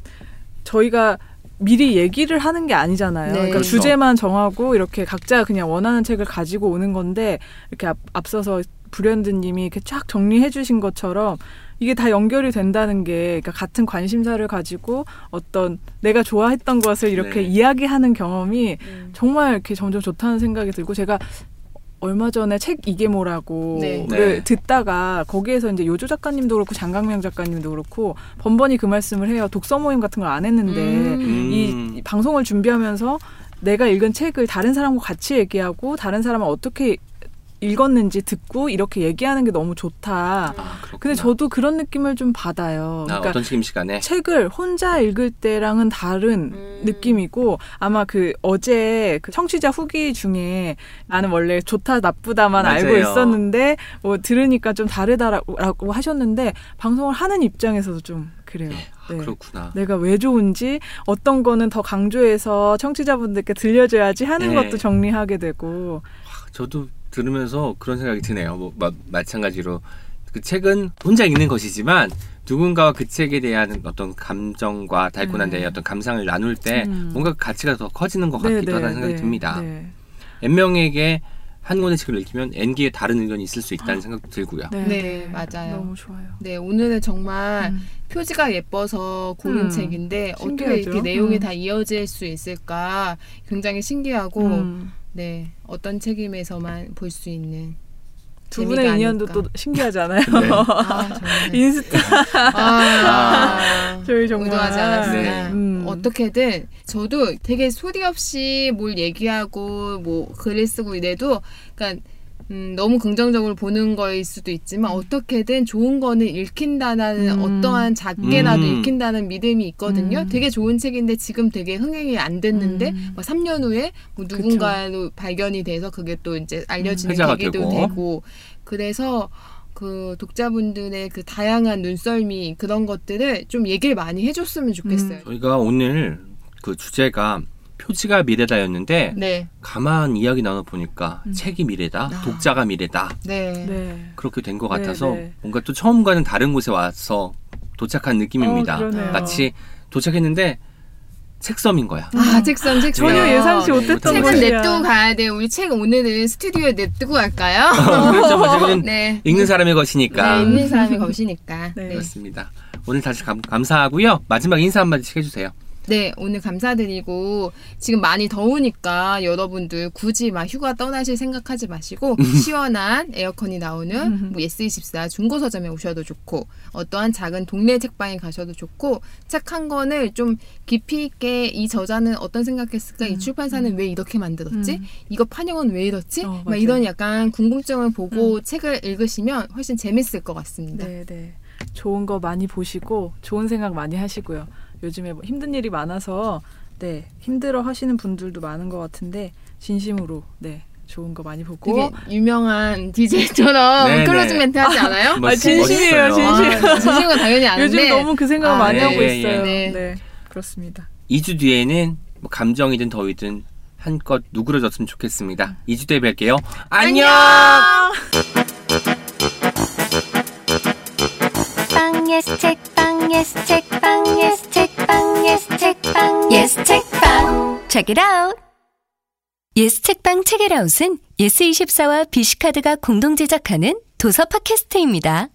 저희가 미리 얘기를 하는 게 아니잖아요. 네. 그러니까 그렇죠. 주제만 정하고 이렇게 각자 그냥 원하는 책을 가지고 오는 건데 이렇게 앞, 앞서서 브랜드님이 이렇게 쫙 정리해 주신 것처럼 이게 다 연결이 된다는 게 그러니까 같은 관심사를 가지고 어떤 내가 좋아했던 것을 이렇게 네. 이야기하는 경험이 음. 정말 이렇게 점점 좋다는 생각이 들고 제가 얼마 전에 책 이게 뭐라고를 네. 네. 듣다가 거기에서 이제 요조 작가님도 그렇고 장강명 작가님도 그렇고 번번이 그 말씀을 해요. 독서 모임 같은 걸 안 했는데 음. 이, 이 방송을 준비하면서 내가 읽은 책을 다른 사람과 같이 얘기하고 다른 사람은 어떻게 읽었는지 듣고 이렇게 얘기하는 게 너무 좋다. 아. 근데 저도 그런 느낌을 좀 받아요. 아, 그러니까 어떤 책임 시간에 책을 혼자 읽을 때랑은 다른 음. 느낌이고 아마 그 어제 그 청취자 후기 중에 나는 원래 좋다 나쁘다만 맞아요. 알고 있었는데 뭐 들으니까 좀 다르다라고 하셨는데 방송을 하는 입장에서도 좀 그래요. 아, 네. 그렇구나. 내가 왜 좋은지 어떤 거는 더 강조해서 청취자분들께 들려줘야지 하는 네. 것도 정리하게 되고 저도 들으면서 그런 생각이 드네요. 뭐 마, 마찬가지로 그 책은 혼자 읽는 것이지만 누군가와 그 책에 대한 어떤 감정과 네. 데의 어떤 감상을 나눌 때 음. 뭔가 가치가 더 커지는 것 네, 같기도 네, 하다는 생각이 네, 듭니다. 네. n 명에게 한 권의 책을 읽히면 n개의 다른 의견이 있을 수 있다는 생각도 들고요. 네, 네, 맞아요. 너무 좋아요. 네, 오늘은 정말 음. 표지가 예뻐서 고른 음, 책인데 어떻게 신기하죠? 이렇게 내용이 음. 다 이어질 수 있을까 굉장히 신기하고 음. 네 어떤 책임에서만 볼 수 있는 두 분의 인연도 아닐까. 또 신기하잖아요. [laughs] 네. 아. [laughs] 인스타 아, 저희 정말 의도하지 않았으나 네. 음. 어떻게든 저도 되게 소리 없이 뭘 얘기하고 뭐 글을 쓰고 이래도 그러니까 음, 너무 긍정적으로 보는 거일 수도 있지만 어떻게든 좋은 거는 읽힌다는 음. 어떠한 작게나도 음. 읽힌다는 믿음이 있거든요. 음. 되게 좋은 책인데 지금 되게 흥행이 안 됐는데 음. 뭐 3년 후에 뭐 누군가로 발견이 돼서 그게 또 이제 알려지는 회자가 계기도 되고. 되고. 그래서 그 독자분들의 그 다양한 눈썰미 그런 것들을 좀 얘기를 많이 해줬으면 좋겠어요. 저희가 오늘 그 주제가 표지가 미래다였는데 네, 가만 이야기 나눠 보니까 음. 책이 미래다, 아. 독자가 미래다 네, 네. 그렇게 된것 네, 같아서 네. 뭔가 또 처음과는 다른 곳에 와서 도착한 느낌입니다. 어. 마치 도착했는데 책섬인 거야. 아 책상 책상 전혀 네. 예상치 네, 못했던 책은. 냅두고 가야 돼요. 우리 책 오늘은 스튜디오에 냅두고 갈까요? [laughs] 그렇죠. 어쨌든 네. 읽는 사람의 것이니까. 네, 있는 사람이 것이니까. 네. [laughs] 네. 그렇습니다. 오늘 다시 감, 감사하고요. 마지막 인사 한마디씩 해주세요. 네, 오늘 감사드리고 지금 많이 더우니까 여러분들 굳이 막 휴가 떠나실 생각하지 마시고 [laughs] 시원한 에어컨이 나오는 뭐 예스24 중고 서점에 오셔도 좋고 어떠한 작은 동네 책방에 가셔도 좋고 책 한 권을 좀 깊이 있게 이 저자는 어떤 생각했을까 이 출판사는 왜 이렇게 만들었지 음. 이거 판형은 왜 이렇지 어, 막. 이런 약간 궁금증을 보고 책을 읽으시면 훨씬 재밌을 것 같습니다. 네, 네. 좋은 거 많이 보시고 좋은 생각 많이 하시고요. 요즘에 뭐 힘든 일이 많아서 네 힘들어 하시는 분들도 많은 것 같은데 진심으로 네 좋은 거 많이 보고 되게 유명한 DJ처럼 네, 클로징 네. 멘트 하지 않아요? 멋- 진심이에요, 멋있어요. 진심. 아, 진심은 당연히 아는데 [laughs] 요즘 너무 그 생각 아, 많이 네, 하고 예, 있어요. 예. 네. 그렇습니다. 2주 뒤에는 뭐 감정이든 더위든 한껏 누그러졌으면 좋겠습니다. 2주 뒤에 뵐게요. 안녕! 빵 예스 책방 예스 책방 예스 책방 예스 책빵 예스 책방 Check it out. 예스 책방 책읽아웃은 예스24와 비씨카드가 공동 제작하는 도서 팟캐스트입니다.